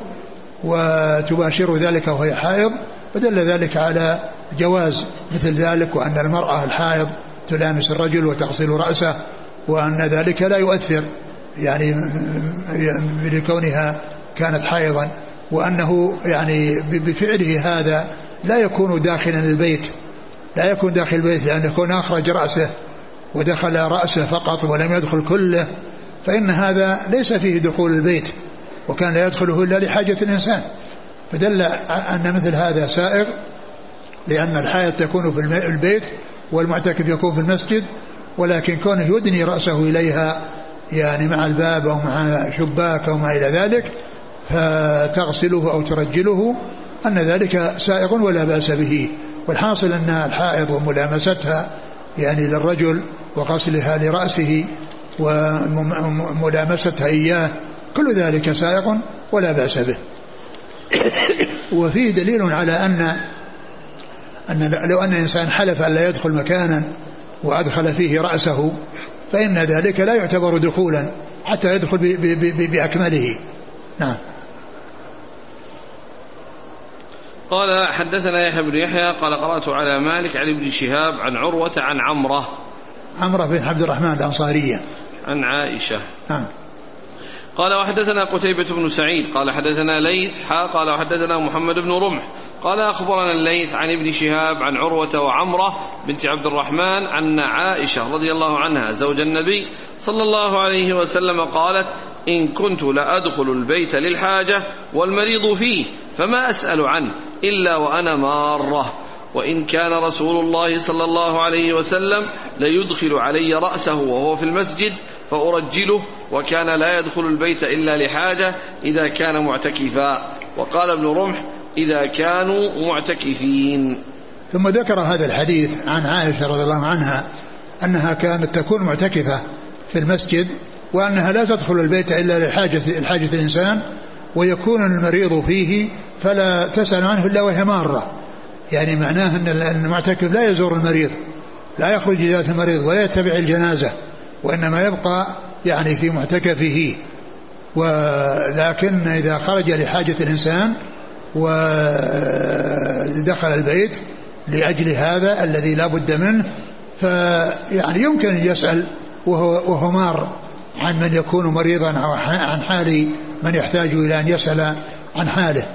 وتباشر ذلك وهي حائض فدل ذلك على جواز مثل ذلك وأن المرأة الحائض تلامس الرجل وتغسل رأسه وأن ذلك لا يؤثر يعني لكونها كانت حائضا وأنه يعني بفعله هذا لا يكون داخلا البيت لا يكون داخل البيت لأنه يكون أخرج رأسه ودخل رأسه فقط ولم يدخل كله فإن هذا ليس فيه دخول البيت وكان لا يدخله إلا لحاجة الإنسان. فدل أن مثل هذا سائغ لأن الحائط تكون في البيت والمعتكف يكون في المسجد ولكن كونه يدني رأسه إليها يعني مع الباب أو مع شباك أو ما إلى ذلك فتغسله أو ترجله أن ذلك سائغ ولا بأس به. والحاصل أن الحائض وملامستها يعني للرجل وغسلها لرأسه وملامستها إياه كل ذلك سائق ولا بأس به. وفيه دليل على أن أن لو أن إنسان حلف أن لا يدخل مكانا وأدخل فيه رأسه فإن ذلك لا يعتبر دخولا حتى يدخل بأكمله. نعم. قال حدثنا يحيى بن يحيى قال قرأت على مالك عن ابن شهاب عن عروة عن عمرة. عمرة بن عبد الرحمن الأنصارية. عن عائشة. نعم قال وحدثنا قتيبة بن سعيد قال حدثنا ليث حا قال وحدثنا محمد بن رمح. قال أخبرنا الليث عن ابن شهاب عن عروة وعمرة بنت عبد الرحمن عن عائشة رضي الله عنها زوج النبي صلى الله عليه وسلم قالت إن كنت لأدخل البيت للحاجة والمريض فيه فما أسأل عنه إلا وأنا مارة. وإن كان رسول الله صلى الله عليه وسلم ليدخل علي رأسه وهو في المسجد فأرجله وكان لا يدخل البيت إلا لحاجة إذا كان معتكفا. وقال ابن رمح إذا كانوا معتكفين. ثم ذكر هذا الحديث عن عائشة رضي الله عنها أنها كانت تكون معتكفة في المسجد وأنها لا تدخل البيت إلا لحاجة الحاجة الإنسان. ويكون المريض فيه فلا تسأل عنه إلا وهي مارة. يعني معناه أن المعتكف لا يزور المريض لا يخرج ذات المريض ولا يتبع الجنازة وإنما يبقى يعني في معتكفه. ولكن إذا خرج لحاجة الإنسان ودخل البيت لأجل هذا الذي لا بد منه فيعني يمكن أن يسأل وهو, وهو مار. عن من يكون مريضا أو عن حال من يحتاج إلى أن يسأل عن حاله.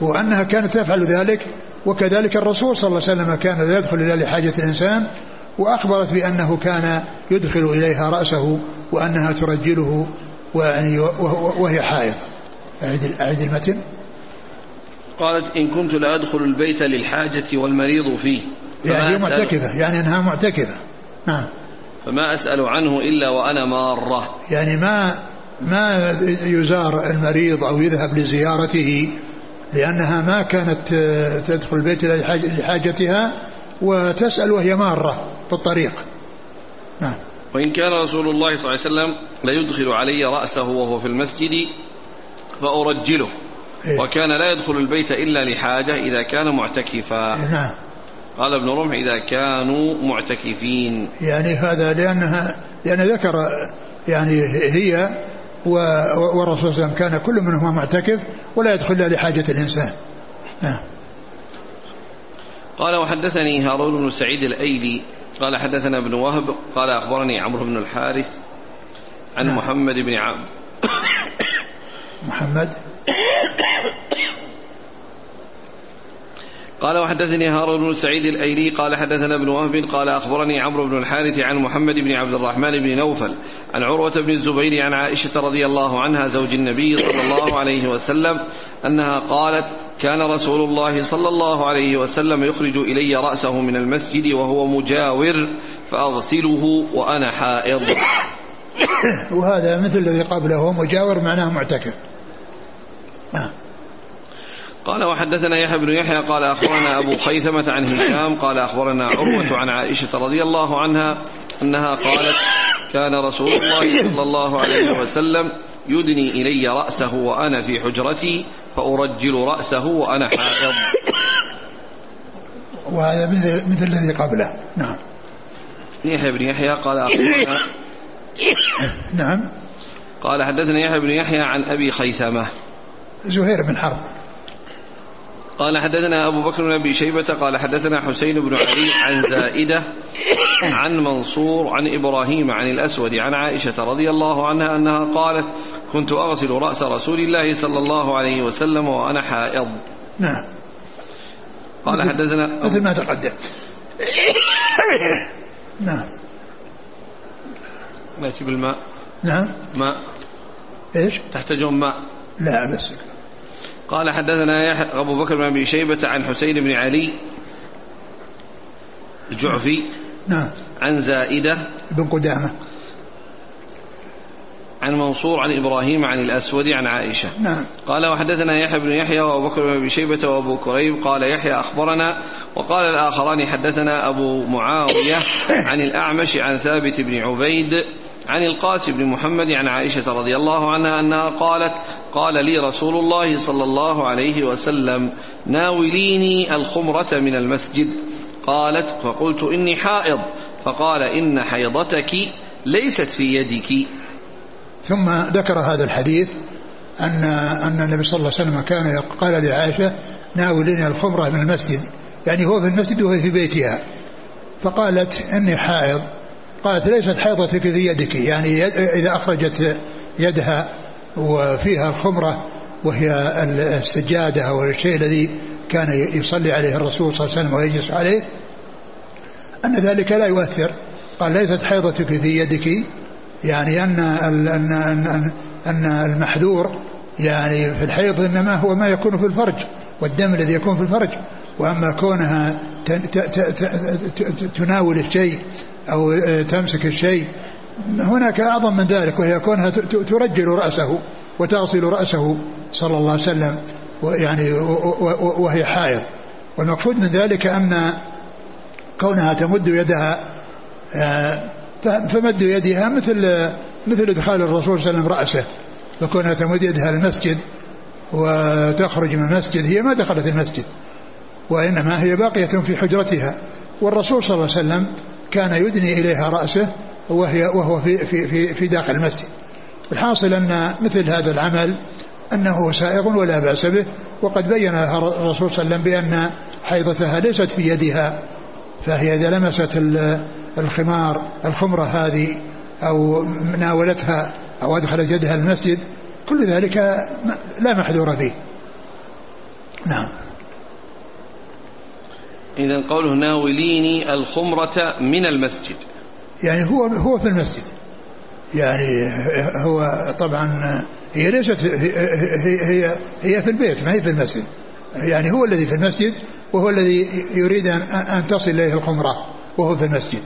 وأنها كانت تفعل ذلك وكذلك الرسول صلى الله عليه وسلم كان لا يدخل إلا لحاجة الإنسان وأخبرت بأنه كان يدخل إليها رأسه وأنها ترجله وهي حائض. أعد أعد المتن. قالت إن كنت لأدخل البيت للحاجة والمريض فيه. يعني معتكفة يعني أنها معتكفة. نعم. فما أسأل عنه إلا وأنا مارة. يعني ما ما يزار المريض أو يذهب لزيارته لأنها ما كانت تدخل البيت لحاجتها وتسأل وهي مارة في الطريق. نعم. وإن كان رسول الله صلى الله عليه وسلم ليدخل علي رأسه وهو في المسجد فأرجله. إيه؟ وكان لا يدخل البيت إلا لحاجة إذا كان معتكفا. إيه نعم. قال ابن رمح إذا كانوا معتكفين. يعني هذا لأنها لأن ذكر يعني هي والرسول صلى الله عليه وسلم كان كل منهما معتكف ولا يدخل إلا لحاجة الإنسان. نعم. قال وحدثني هارون بن سعيد الأيلي. قال حدثنا ابن وهب. قال أخبرني عمرو بن الحارث عن نعم. محمد بن عبد محمد. قال وحدثني هارون بن سعيد الأيلي قال حدثنا ابن وهب قال أخبرني عمرو بن الحارث عن محمد بن عبد الرحمن بن نوفل عن عروة بن الزبير عن عائشة رضي الله عنها زوج النبي صلى الله عليه وسلم أنها قالت كان رسول الله صلى الله عليه وسلم يخرج إلي رأسه من المسجد وهو مجاور فأغسله وأنا حائض. وهذا مثل الذي قبله مجاور معناه معتكف. نعم قال وحدثنا يحيى بن يحيى قال أخبرنا أبو خيثمة عن هشام قال أخبرنا عروة عن عائشة رضي الله عنها أنها قالت كان رسول الله صلى الله عليه وسلم يدني إلي رأسه وأنا في حجرتي فأرجل رأسه وأنا حائض. وهذا مثل, الذي قبله. نعم. يحيى بن يحيى قال اخبرنا نعم. قال حدثنا يحيى بن يحيى عن أبي خيثمة. زهير بن حرب. قال حدثنا أبو بكر بن أبي شيبة قال حدثنا حسين بن علي عن زائدة عن منصور عن إبراهيم عن الأسود عن عائشة رضي الله عنها أنها قالت كنت أغسل رأس رسول الله صلى الله عليه وسلم وأنا حائض. نعم. قال حدثنا مثل ما تقدم نعم. نأتي بالماء. نعم. ماء. إيش؟ تحتاجون ماء. لا بس. قال حدثنا أبو بكر بن أبي شيبة عن حسين بن علي الجعفي نعم. عن زائدة بن قدامة. عن منصور عن إبراهيم عن الأسود عن عائشة. نعم. قال وحدثنا يحيى بن يحيى وأبو بكر بن أبي شيبة وأبو كريب قال يحيى أخبرنا وقال الآخران حدثنا أبو معاوية عن الأعمش عن ثابت بن عبيد عن القاسم بن محمد عن عائشة رضي الله عنها أنها قالت قال لي رسول الله صلى الله عليه وسلم ناوليني الخمرة من المسجد. قالت فقلت إني حائض. فقال إن حيضتك ليست في يدك. ثم ذكر هذا الحديث أن أن النبي صلى الله عليه وسلم كان قال لعائشة ناوليني الخمرة من المسجد. يعني هو في المسجد وهي في بيتها. فقالت إني حائض. قالت ليست حيضتك في يدك. يعني إذا أخرجت يدها وفيها الخمرة وهي السجادة أو الشيء الذي كان يصلي عليه الرسول صلى الله عليه وسلم ويجلس عليه. أن ذلك لا يؤثر. قال ليست حيضتك في يدك. يعني أن أن أن, أن المحذور يعني في الحيض إنما هو ما يكون في الفرج والدم الذي يكون في الفرج. وأما كونها تناول الشيء أو تمسك الشيء هناك أعظم من ذلك وهي كونها ترجل رأسه وتغسل رأسه صلى الله عليه وسلم يعني وهي حائض. والمقصود من ذلك أن كونها تمد يدها آه، فمد يدها مثل مثل إدخال الرسول صلى الله عليه وسلم رأسه فكونها تمد يدها للمسجد وتخرج من المسجد هي ما دخلت المسجد وإنما هي باقية في حجرتها. والرسول صلى الله عليه وسلم كان يدني إليها رأسه وهي وهو في في في, في داخل المسجد. الحاصل أن مثل هذا العمل أنه سائغ ولا بأس به وقد بين الرسول صلى الله عليه وسلم بأن حيضتها ليست في يدها فهي إذا لمست الخمار الخمرة هذه أو ناولتها أو أدخلت يدها المسجد كل ذلك لا محذور فيه. نعم. إذا قوله ناوليني الخمرة من المسجد. يعني هو هو في المسجد. يعني هو طبعا هي ليست هي هي, هي في البيت ما هي في المسجد. يعني هو الذي في المسجد وهو الذي يريد أن تصل إليه الخمرة وهو في المسجد.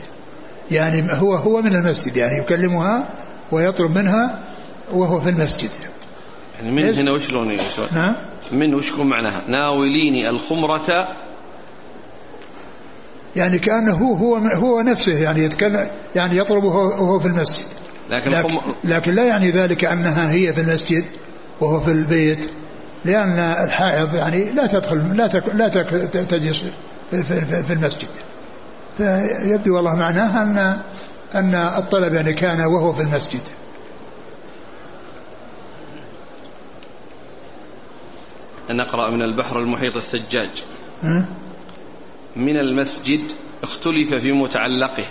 يعني هو هو من المسجد يعني يكلمها ويطلب منها وهو في المسجد. يعني من هنا وش لون نعم؟ من وش معناها؟ ناوليني الخمرة يعني كأنه هو هو نفسه يعني يتكلم يعني يطلبه وهو في المسجد. لكن, لكن, لكن لا يعني ذلك أنها هي في المسجد وهو في البيت لأن الحائض يعني لا تدخل لا تك لا تجلس في, في, في المسجد. فيبدو والله معناها أن أن الطلب يعني كان وهو في المسجد. نقرأ من البحر المحيط الثجاج من المسجد اختلف في متعلقه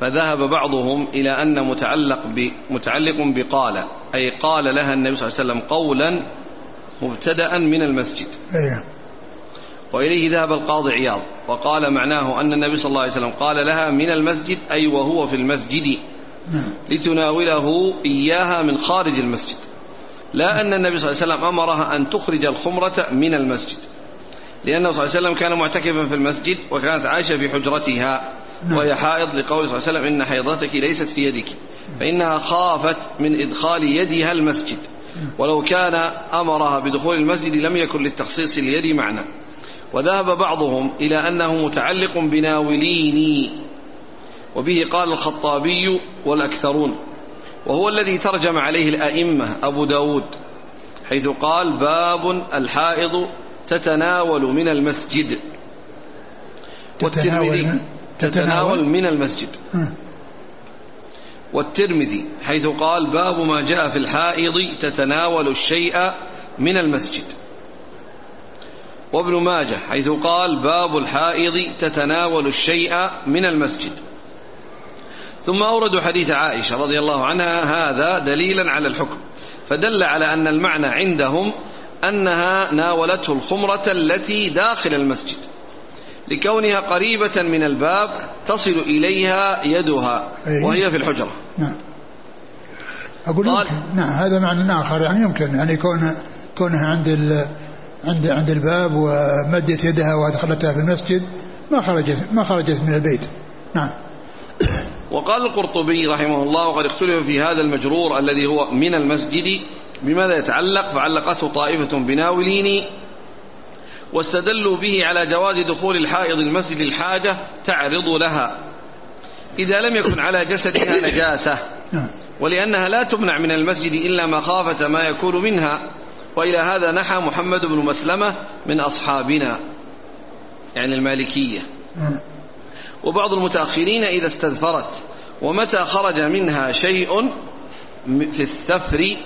فذهب بعضهم إلى أن متعلق متعلق بقال أي قال لها النبي صلى الله عليه وسلم قولا مبتدأ من المسجد. أيه. وإليه ذهب القاضي عياض وقال معناه أن النبي صلى الله عليه وسلم قال لها من المسجد أي وهو في المسجد لتناوله إياها من خارج المسجد. لا أن النبي صلى الله عليه وسلم أمرها أن تخرج الخمرة من المسجد. لأنه صلى الله عليه وسلم كان معتكفا في المسجد وكانت عائشة في حجرتها وهي حائض لقول صلى الله عليه وسلم إن حيضتك ليست في يدك فإنها خافت من إدخال يدها المسجد. ولو كان أمرها بدخول المسجد لم يكن للتخصيص اليد معنى. وذهب بعضهم إلى أنه متعلق بناوليني وبه قال الخطابي والأكثرون وهو الذي ترجم عليه الأئمة أبو داود حيث قال باب الحائض تتناول من المسجد. والترمذي تتناول؟ من المسجد. والترمذي حيث قال باب ما جاء في الحائض تتناول الشيء من المسجد. وابن ماجه حيث قال باب الحائض تتناول الشيء من المسجد. ثم أوردوا حديث عائشة رضي الله عنها هذا دليلا على الحكم. فدل على أن المعنى عندهم أنها ناولته الخمرة التي داخل المسجد لكونها قريبة من الباب تصل إليها يدها وهي في الحجرة. نعم. أقول قال نعم هذا معنى آخر يعني يمكن يعني كون كونها عند ال عند عند الباب ومدت يدها وأدخلتها في المسجد ما خرجت ما خرجت من البيت. نعم. وقال القرطبي رحمه الله وقد اختلف في هذا المجرور الذي هو من المسجد بماذا يتعلق فعلقته طائفة بناولين واستدلوا به على جواز دخول الحائض المسجد الحاجة تعرض لها إذا لم يكن على جسدها نجاسة. ولأنها لا تمنع من المسجد إلا مخافة ما يكون منها وإلى هذا نحى محمد بن مسلمة من أصحابنا يعني المالكية. وبعض المتأخرين إذا استذفرت ومتى خرج منها شيء في الثفر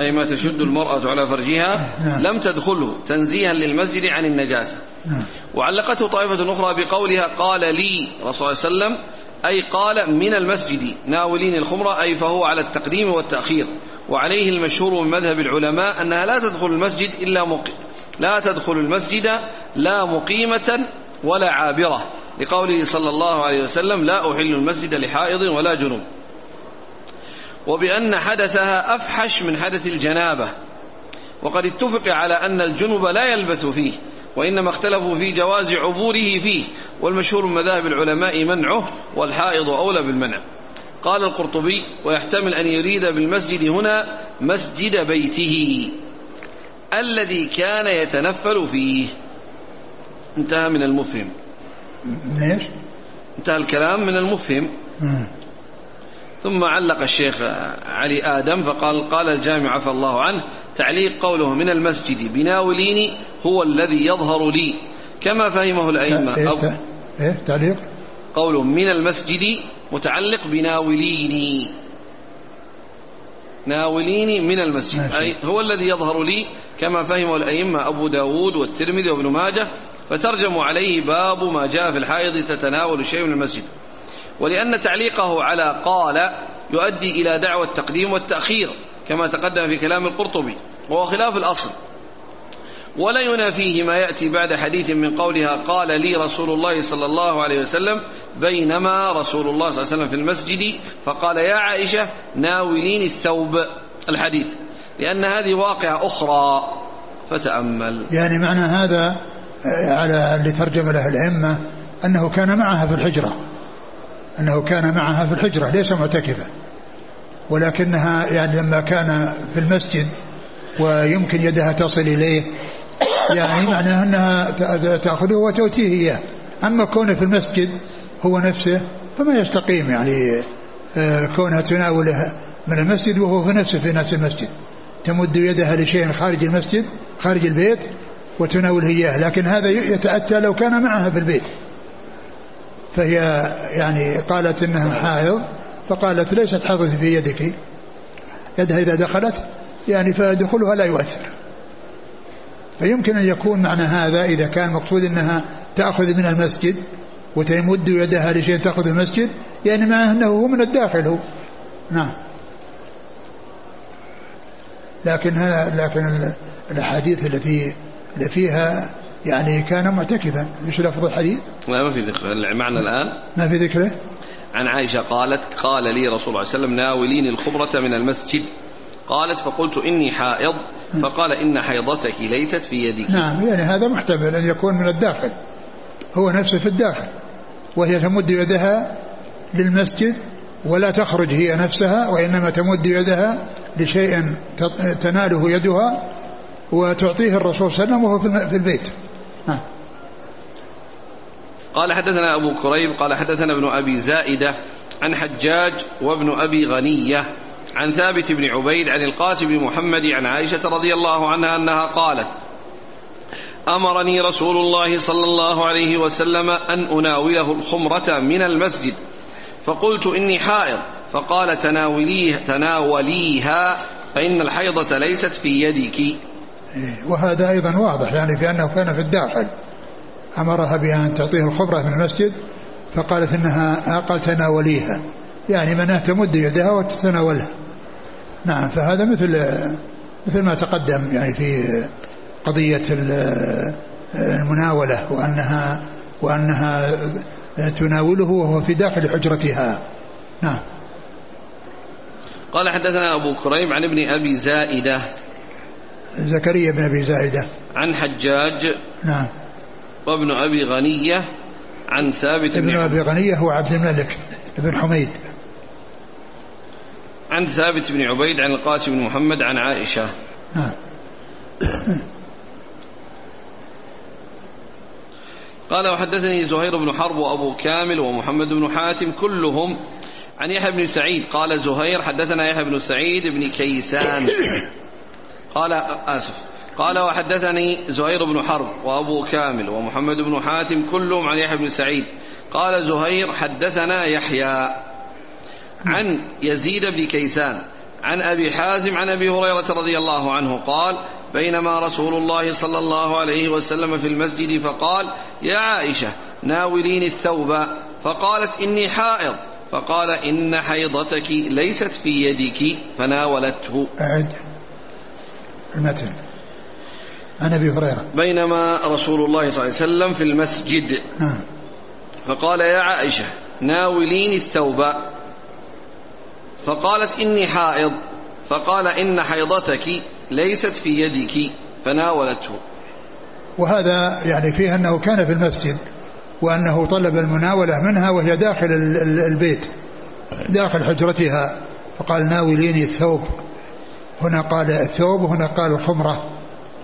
أي ما تشد المرأة على فرجها. لم تدخله تنزيها للمسجد عن النجاسة. وعلقته طائفة أخرى بقولها قال لي رسول الله عليه وسلم أي قال من المسجد ناولين الخمرة أي فهو على التقديم والتأخير وعليه المشهور من مذهب العلماء أنها لا تدخل المسجد إلا مقيم لا تدخل المسجد لا مقيمة ولا عابرة. لقوله صلى الله عليه وسلم لا أحل المسجد لحائض ولا جنوب. وبأن حدثها أفحش من حدث الجنابة. وقد اتفق على أن الجنب لا يلبث فيه وإنما اختلفوا في جواز عبوره فيه. والمشهور من مذاهب العلماء منعه والحائض أولى بالمنع. قال القرطبي ويحتمل أن يريد بالمسجد هنا مسجد بيته الذي كان يتنفل فيه. انتهى من المفهم. ليش؟ انتهى الكلام من المفهم. ثم علق الشيخ علي آدم فقال قال الجامع عفى الله عنه تعليق قوله من المسجد بناوليني هو الذي يظهر لي. كما فهمه الأئمة. إيه, إيه تعليق؟ قوله من المسجد متعلق بناوليني. ناوليني من المسجد. أي هو الذي يظهر لي كما فهمه الأئمة أبو داود والترمذي وابن ماجه فترجموا عليه باب ما جاء في الحائض تتناول شيء من المسجد. ولأن تعليقه على قال يؤدي إلى دعوى التقديم والتأخير كما تقدم في كلام القرطبي وهو خلاف الأصل. ولا ينافيه ما يأتي بعد حديث من قولها قال لي رسول الله صلى الله عليه وسلم بينما رسول الله صلى الله عليه وسلم في المسجد فقال يا عائشة ناولين الثوب. الحديث. لأن هذه واقعة أخرى. فتأمل. يعني معنى هذا على اللي ترجم له الأئمة أنه كان معها في الحجرة. أنه كان معها في الحجرة ليس معتكفا ولكنها يعني لما كان في المسجد ويمكن يدها تصل إليه يعني معناه أنها تأخذه وتؤتيه إياه. أما كونه في المسجد هو نفسه فما يستقيم يعني آه، كونها تناوله من المسجد وهو في نفسه في نفس المسجد. تمد يدها لشيء خارج المسجد خارج البيت وتناوله إياه لكن هذا يتأتى لو كان معها في البيت. فهي يعني قالت إنها حائض فقالت ليست حائض في يدك. يدها إذا دخلت يعني فدخولها لا يؤثر. فيمكن أن يكون معنى هذا إذا كان مقصود إنها تأخذ من المسجد وتمد يدها لشيء تأخذ المسجد يعني معناه إنه هو من الداخل هو. نعم. لكن لكن الأحاديث التي اللي فيها يعني كان معتكفا إيش لفظ الحديث؟ لا ما في ذكر. المعنى الآن؟ ما في ذكره؟ عن عائشة قالت قال لي رسول الله صلى الله عليه وسلم ناوليني الخمرة من المسجد. قالت فقلت إني حائض. فقال إن حيضتك ليست في يدك. نعم يعني هذا محتمل أن يكون من الداخل. هو نفسه في الداخل وهي تمد يدها للمسجد ولا تخرج هي نفسها وإنما تمد يدها لشيء تناله يدها وتعطيه الرسول صلى الله عليه وسلم وهو في البيت. نعم قال حدثنا أبو كريب قال حدثنا ابن أبي زائدة عن حجاج وابن أبي غنية عن ثابت بن عبيد عن القاسم بن محمد عن عائشة رضي الله عنها أنها قالت أمرني رسول الله صلى الله عليه وسلم أن أناوله الخمرة من المسجد فقلت إني حائض فقال تناوليه تناوليها فإن الحيضة ليست في يدك. وهذا أيضا واضح يعني في أنه كان في الداخل أمرها بأن تعطيه الخبرة من المسجد فقالت إنها قال تناوليها. يعني منها تمد يدها وتتناولها. نعم فهذا مثل مثل ما تقدم يعني في قضية المناولة وأنها وأنها تناوله وهو في داخل حجرتها. نعم. قال حدثنا أبو كريم عن ابن أبي زائدة زكريا بن أبي زائدة. عن حجاج نعم. وابن أبي غنية عن ثابت ابن أبي غنية هو عبد الملك بن حميد. عن ثابت بن عبيد عن القاسم بن محمد عن عائشة. نعم. قال وحدثني زهير بن حرب وأبو كامل ومحمد بن حاتم كلهم عن يحيى بن سعيد. قال زهير حدثنا يحيى بن سعيد بن كيسان. قال آسف. قال وحدثني زهير بن حرب وأبو كامل ومحمد بن حاتم كلهم عن يحيى بن سعيد. قال زهير حدثنا يحيى عن يزيد بن كيسان عن أبي حازم عن أبي هريرة رضي الله عنه قال بينما رسول الله صلى الله عليه وسلم في المسجد فقال يا عائشة ناوليني الثوب. فقالت إني حائض. فقال إن حيضتك ليست في يدك. فناولته. أعد. المتن عن أبي هريرة. بينما رسول الله صلى الله عليه وسلم في المسجد. نعم. فقال يا عائشة ناوليني الثوب. فقالت إني حائض. فقال إن حيضتك ليست في يدك. فناولته. وهذا يعني فيه أنه كان في المسجد وأنه طلب المناولة منها وهي داخل البيت داخل حجرتها. فقال ناوليني الثوب. هنا قال الثوب وهنا قال الخمرة.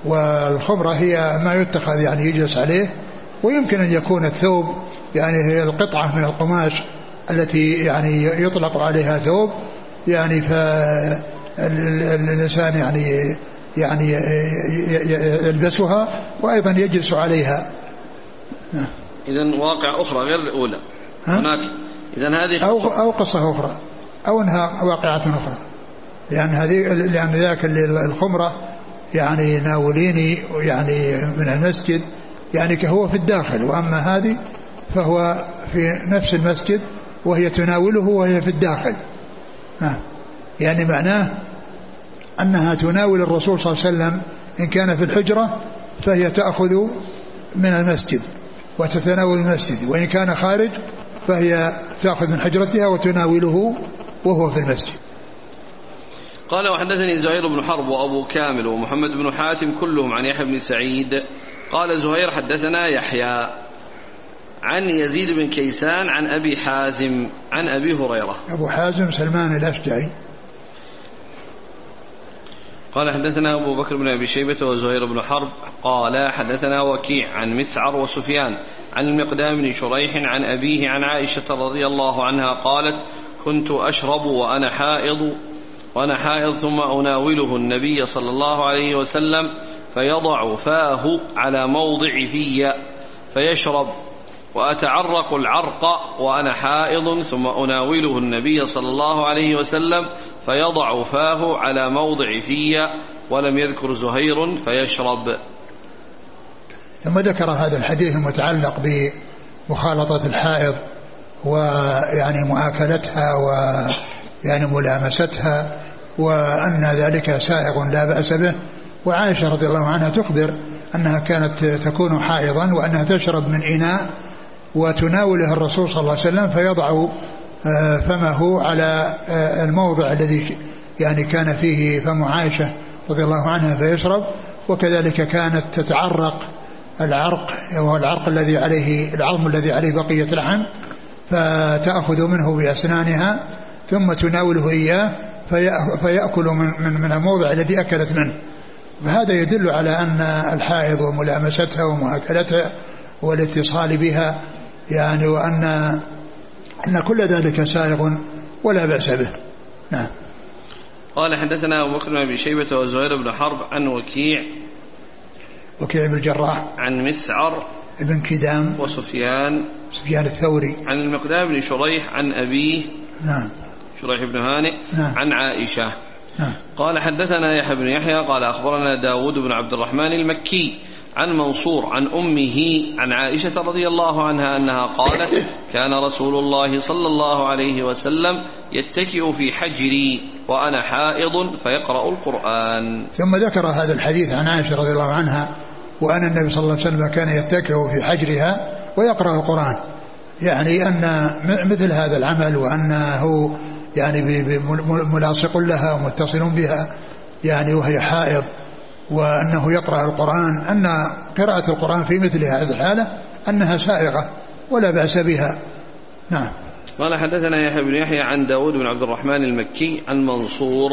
والخمرة هي ما يتخذ يعني يجلس عليه ويمكن أن يكون الثوب يعني هي القطعة من القماش التي يعني يطلق عليها ثوب. يعني فالإنسان يعني يعني يلبسها وأيضا يجلس عليها. إذا واقع أخرى غير الأولى. هناك. إذا هذه أو أو قصة أخرى أو أنها واقعة أخرى. لأن هذه لأن ذاك الخمرة يعني ناوليني يعني من المسجد يعني هو في الداخل وأما هذه فهو في نفس المسجد وهي تناوله وهي في الداخل. يعني معناه أنها تناول الرسول صلى الله عليه وسلم إن كان في الحجرة فهي تأخذ من المسجد وتتناول المسجد وإن كان خارج فهي تأخذ من حجرتها وتناوله وهو في المسجد. قال وحدثني زهير بن حرب وأبو كامل ومحمد بن حاتم كلهم عن يحيى بن سعيد. قال زهير حدثنا يحيى عن يزيد بن كيسان عن أبي حازم عن أبي هريرة. أبو حازم سلمان الأشجعي. قال حدثنا أبو بكر بن أبي شيبة وزهير بن حرب. قال حدثنا وكيع عن مسعر وسفيان عن المقدام بن شريح عن أبيه عن عائشة رضي الله عنها قالت كنت أشرب وأنا حائض وأنا حائض ثم أناوله النبي صلى الله عليه وسلم فيضع فاه على موضع في فيشرب وأتعرق العرق وأنا حائض ثم أناوله النبي صلى الله عليه وسلم فيضع فاه على موضع في ولم يذكر زهير فيشرب. ثم ذكر هذا الحديث المتعلق بمخالطة الحائض ويعني مؤاكلتها ويعني ملامستها وأن ذلك سائغ لا بأس به. وعائشة رضي الله عنها تخبر أنها كانت تكون حائضا وأنها تشرب من إناء وتناوله الرسول صلى الله عليه وسلم فيضع آه، فمه على آه، الموضع الذي يعني كان فيه فم عائشة رضي الله عنها فيشرب. وكذلك كانت تتعرق العرق وهو العرق الذي عليه العظم الذي عليه بقية اللحم فتأخذ منه بأسنانها ثم تناوله إياه. فيأكل من, من, من الموضع الذي أكلت منه. فهذا يدل على أن الحائض وملامستها ومؤاكلتها والاتصال بها يعني وأن أن كل ذلك سائغ ولا بأس به. نعم. قال حدثنا أبو بكر بن أبي شيبة وزهير بن حرب عن وكيع وكيع بن الجراح عن مسعر ابن كدام وسفيان سفيان الثوري. عن المقدام بن شريح عن أبيه نعم. شريح بن هانئ نعم. عن عائشة. نعم. قال حدثنا يحيى بن يحيى قال أخبرنا داود بن عبد الرحمن المكي عن منصور عن أمه عن عائشة رضي الله عنها أنها قالت كان رسول الله صلى الله عليه وسلم يتكئ في حجري وأنا حائض فيقرأ القرآن. ثم ذكر هذا الحديث عن عائشة رضي الله عنها وأن النبي صلى الله عليه وسلم كان يتكئ في حجرها ويقرأ القرآن. يعني أن مثل هذا العمل وأنه يعني ملاصق لها ومتصل بها يعني وهي حائض وأنه يقرأ القرآن أن قراءة القرآن في مثل هذه الحالة أنها سائغة ولا بأس بها. نعم. قال حدثنا يحيى بن يحيى عن داود بن عبد الرحمن المكي عن منصور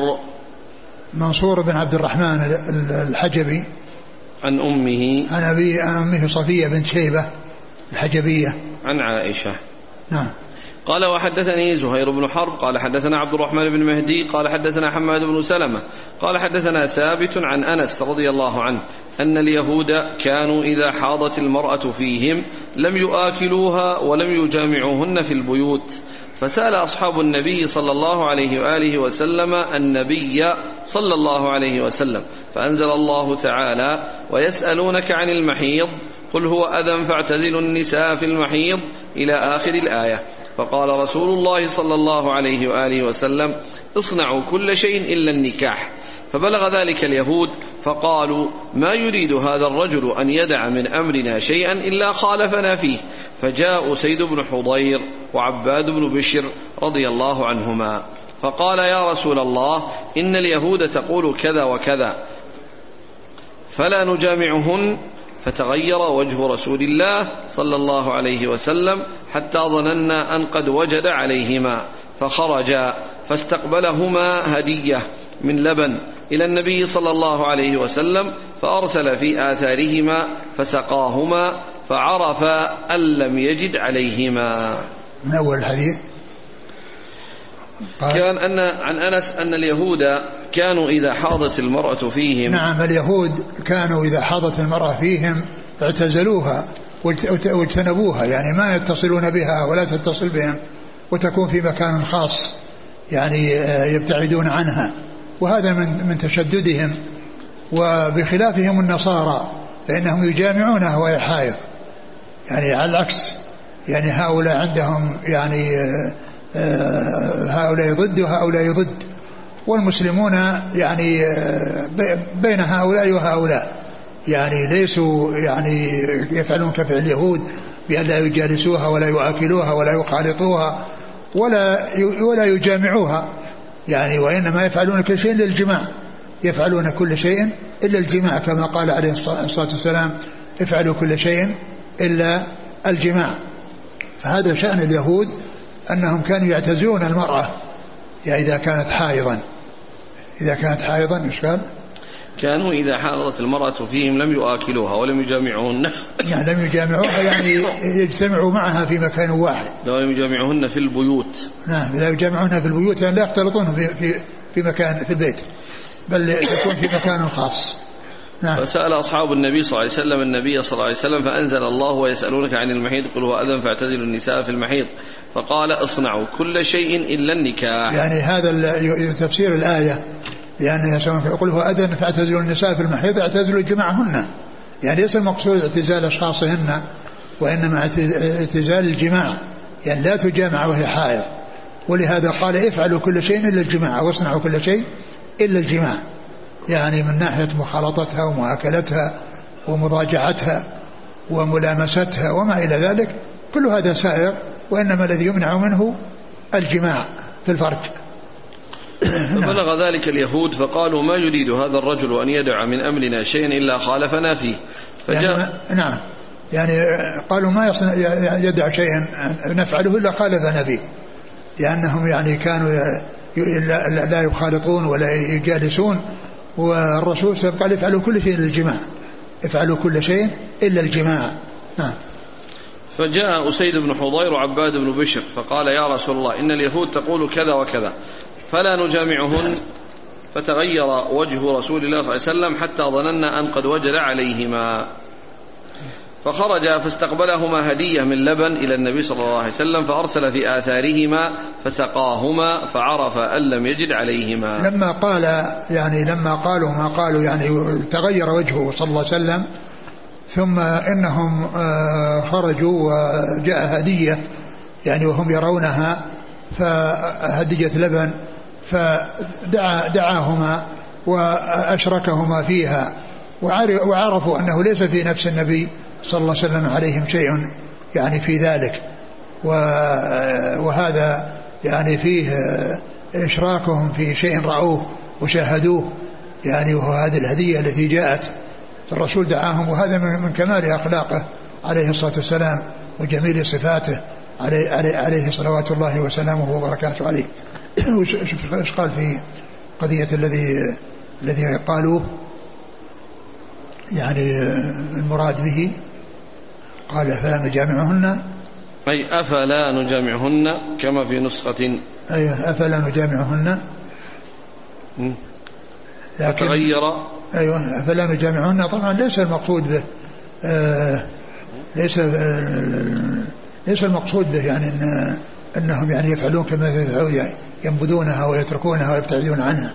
منصور بن عبد الرحمن الحجبي. عن أمه. عن أبي أمه صفية بنت شيبة الحجبية. عن عائشة. نعم. قال وحدثني زهير بن حرب قال حدثنا عبد الرحمن بن مهدي قال حدثنا حماد بن سلمة قال حدثنا ثابت عن أنس رضي الله عنه أن اليهود كانوا إذا حاضت المرأة فيهم لم يآكلوها ولم يجامعوهن في البيوت. فسأل أصحاب النبي صلى الله عليه وآله وسلم النبي صلى الله عليه وسلم فأنزل الله تعالى ويسألونك عن المحيض قل هو أذى فاعتزلوا النساء في المحيض إلى آخر الآية. فقال رسول الله صلى الله عليه وآله وسلم اصنعوا كل شيء إلا النكاح. فبلغ ذلك اليهود فقالوا ما يريد هذا الرجل أن يدع من أمرنا شيئا إلا خالفنا فيه؟ فجاء سيد بن حضير وعباد بن بشر رضي الله عنهما. فقال يا رسول الله إن اليهود تقول كذا وكذا فلا نجامعهن فتغير وجه رسول الله صلى الله عليه وسلم حتى ظننا أن قد وجد عليهما فخرجا فاستقبلهما هدية من لبن إلى النبي صلى الله عليه وسلم فأرسل في آثارهما فسقاهما فعرف أن لم يجد عليهما. من أول الحديث كان ان عن أنس أن اليهود كانوا إذا حاضت المرأة فيهم نعم اليهود كانوا إذا حاضت المرأة فيهم اعتزلوها واجتنبوها يعني ما يتصلون بها ولا تتصل بهم وتكون في مكان خاص يعني آه، يبتعدون عنها. وهذا من من تشددهم وبخلافهم النصارى فإنهم يجامعونها وهي حائض يعني على العكس يعني هؤلاء عندهم يعني آه، هؤلاء ضد وهؤلاء ضد والمسلمون يعني آه، بين هؤلاء وهؤلاء. يعني ليسوا يعني يفعلون كفعل اليهود بأن لا يجالسوها ولا يؤكلوها ولا يخالطوها ولا ولا يجامعوها. يعني وإنما يفعلون كل شيء إلا الجماع. يفعلون كل شيء إلا الجماع كما قال عليه الصلاة والسلام افعلوا كل شيء إلا الجماع. فهذا شأن اليهود أنهم كانوا يعتزلون المرأة. يعني إذا كانت حائضا. إذا كانت حائضا إيش قال؟ كانوا إذا حاضت المرأة فيهم لم يؤكلوها ولم يجامعوهن. يعني لم يجامعوها يعني يجتمعوا معها في مكان واحد. لم يجامعوهن في البيوت. نعم لا يجامعوهن في البيوت يعني لا يختلطون في, في, في مكان في البيت بل يكون في مكان خاص. نعم. فسأل أصحاب النبي صلى الله عليه وسلم النبي صلى الله عليه وسلم فأنزل الله ويسألونك عن المحيط قل هو أذن فاعتزلوا النساء في المحيط. فقال اصنعوا كل شيء إلا النكاح. يعني هذا تفسير الآية لأن يقول هو أذن فاعتزلوا النساء في المحيط اعتزلوا جماعهن يعني ليس المقصود اعتزال أشخاصهن وإنما اعتزال الجماع. يعني لا تجامع وهي حائض. ولهذا قال افعلوا كل شيء إلا الجماع واصنعوا كل شيء إلا الجماع. يعني من ناحية مخالطتها ومؤاكلتها ومضاجعتها وملامستها وما إلى ذلك كل هذا سائر وإنما الذي يمنع منه الجماع في الفرج. فبلغ ذلك اليهود فقالوا ما يريد هذا الرجل أن يدع من أمرنا شيئا إلا خالفنا فيه. فجاء يعني نعم. يعني قالوا ما يصنع يدع شيئا نفعله إلا خالفنا فيه. لأنهم يعني كانوا لا يخالطون ولا يجالسون والرسول وسلم قال افعلوا كل شيء إلا الجماع. افعلوا كل شيء إلا الجماع. نعم فجاء أسيد بن حضير وعباد بن بشر فقال يا رسول الله إن اليهود تقول كذا وكذا فلا نجامعهن. فتغير وجه رسول الله صلى الله عليه وسلم حتى ظننا أن قد وجد عليهما. فخرج فاستقبلهما هدية من لبن إلى النبي صلى الله عليه وسلم فأرسل في آثارهما فسقاهما فعرف أن لم يجد عليهما. لما قال يعني لما قالوا ما قالوا يعني تغير وجهه صلى الله عليه وسلم ثم إنهم آه، خرجوا وجاء هدية يعني وهم يرونها فهدية لبن فدعا دعاهما وأشركهما فيها وعرفوا أنه ليس في نفس النبي صلى الله عليه وسلم عليهم شيء يعني في ذلك. وهذا يعني فيه إشراكهم في شيء رأوه وشاهدوه. يعني وهو هذه الهدية التي جاءت. الرسول دعاهم وهذا من كمال أخلاقه عليه الصلاة والسلام وجميل صفاته عليه, عليه, عليه صلوات الله وسلامه وبركاته عليه. إيش قال في قضية الذي الذي قالوه؟ يعني المراد به قال أفلا نجامعهن؟ أي أفلا نجامعهن كما في نسخة أيوة أفلا نجامعهن؟ لكن تغير. أيوة أفلا نجامعهن طبعا ليس المقصود به. آه ليس آه ليس المقصود به يعني إن أنهم يعني يفعلون كما يفعلون يعني ينبذونها ويتركونها ويبتعدون عنها.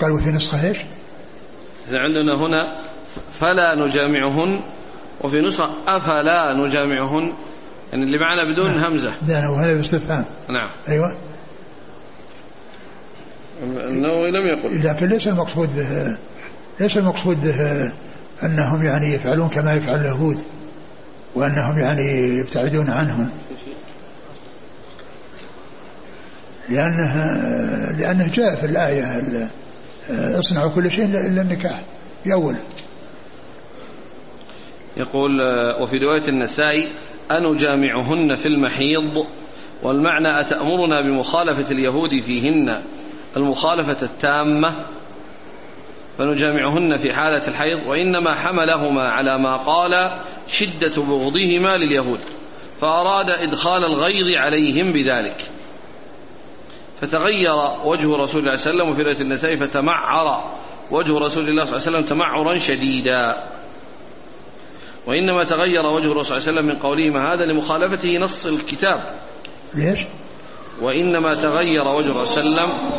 قالوا في نسخة إيش؟ عندنا هنا فلا نجامعهن وفي نسخة أفلا نجامعهن يعني اللي معنا بدون نعم. همزة. نعم وهذا باستفهام. نعم. أيوة. النووي لم يقل. لكن ليس المقصود به ليس المقصود به أنهم يعني يفعلون كما يفعل اليهود وأنهم يعني يبتعدون عنهم. لأنه لأنه جاء في الآية اصنعوا كل شيء إلا النكاح في أول. يقول آه، وفي رواية النسائي أنجامعهن في المحيض والمعنى أتأمرنا بمخالفة اليهود فيهن المخالفة التامة فنجامعهن في حالة الحيض وإنما حملهما على ما قال شدة بغضهما لليهود فأراد إدخال الغيظ عليهم بذلك. فتغير وجه رسول الله صلى الله عليه وسلم وفي رواية النسائي فتمعر وجه رسول الله صلى الله عليه وسلم تمعرا شديدا. وإنما تغير وجه الرسول صلى الله عليه وسلم من قولهم هذا لمخالفته نص الكتاب ليش؟ وإنما تغير وجه الرسول صلى الله عليه وسلم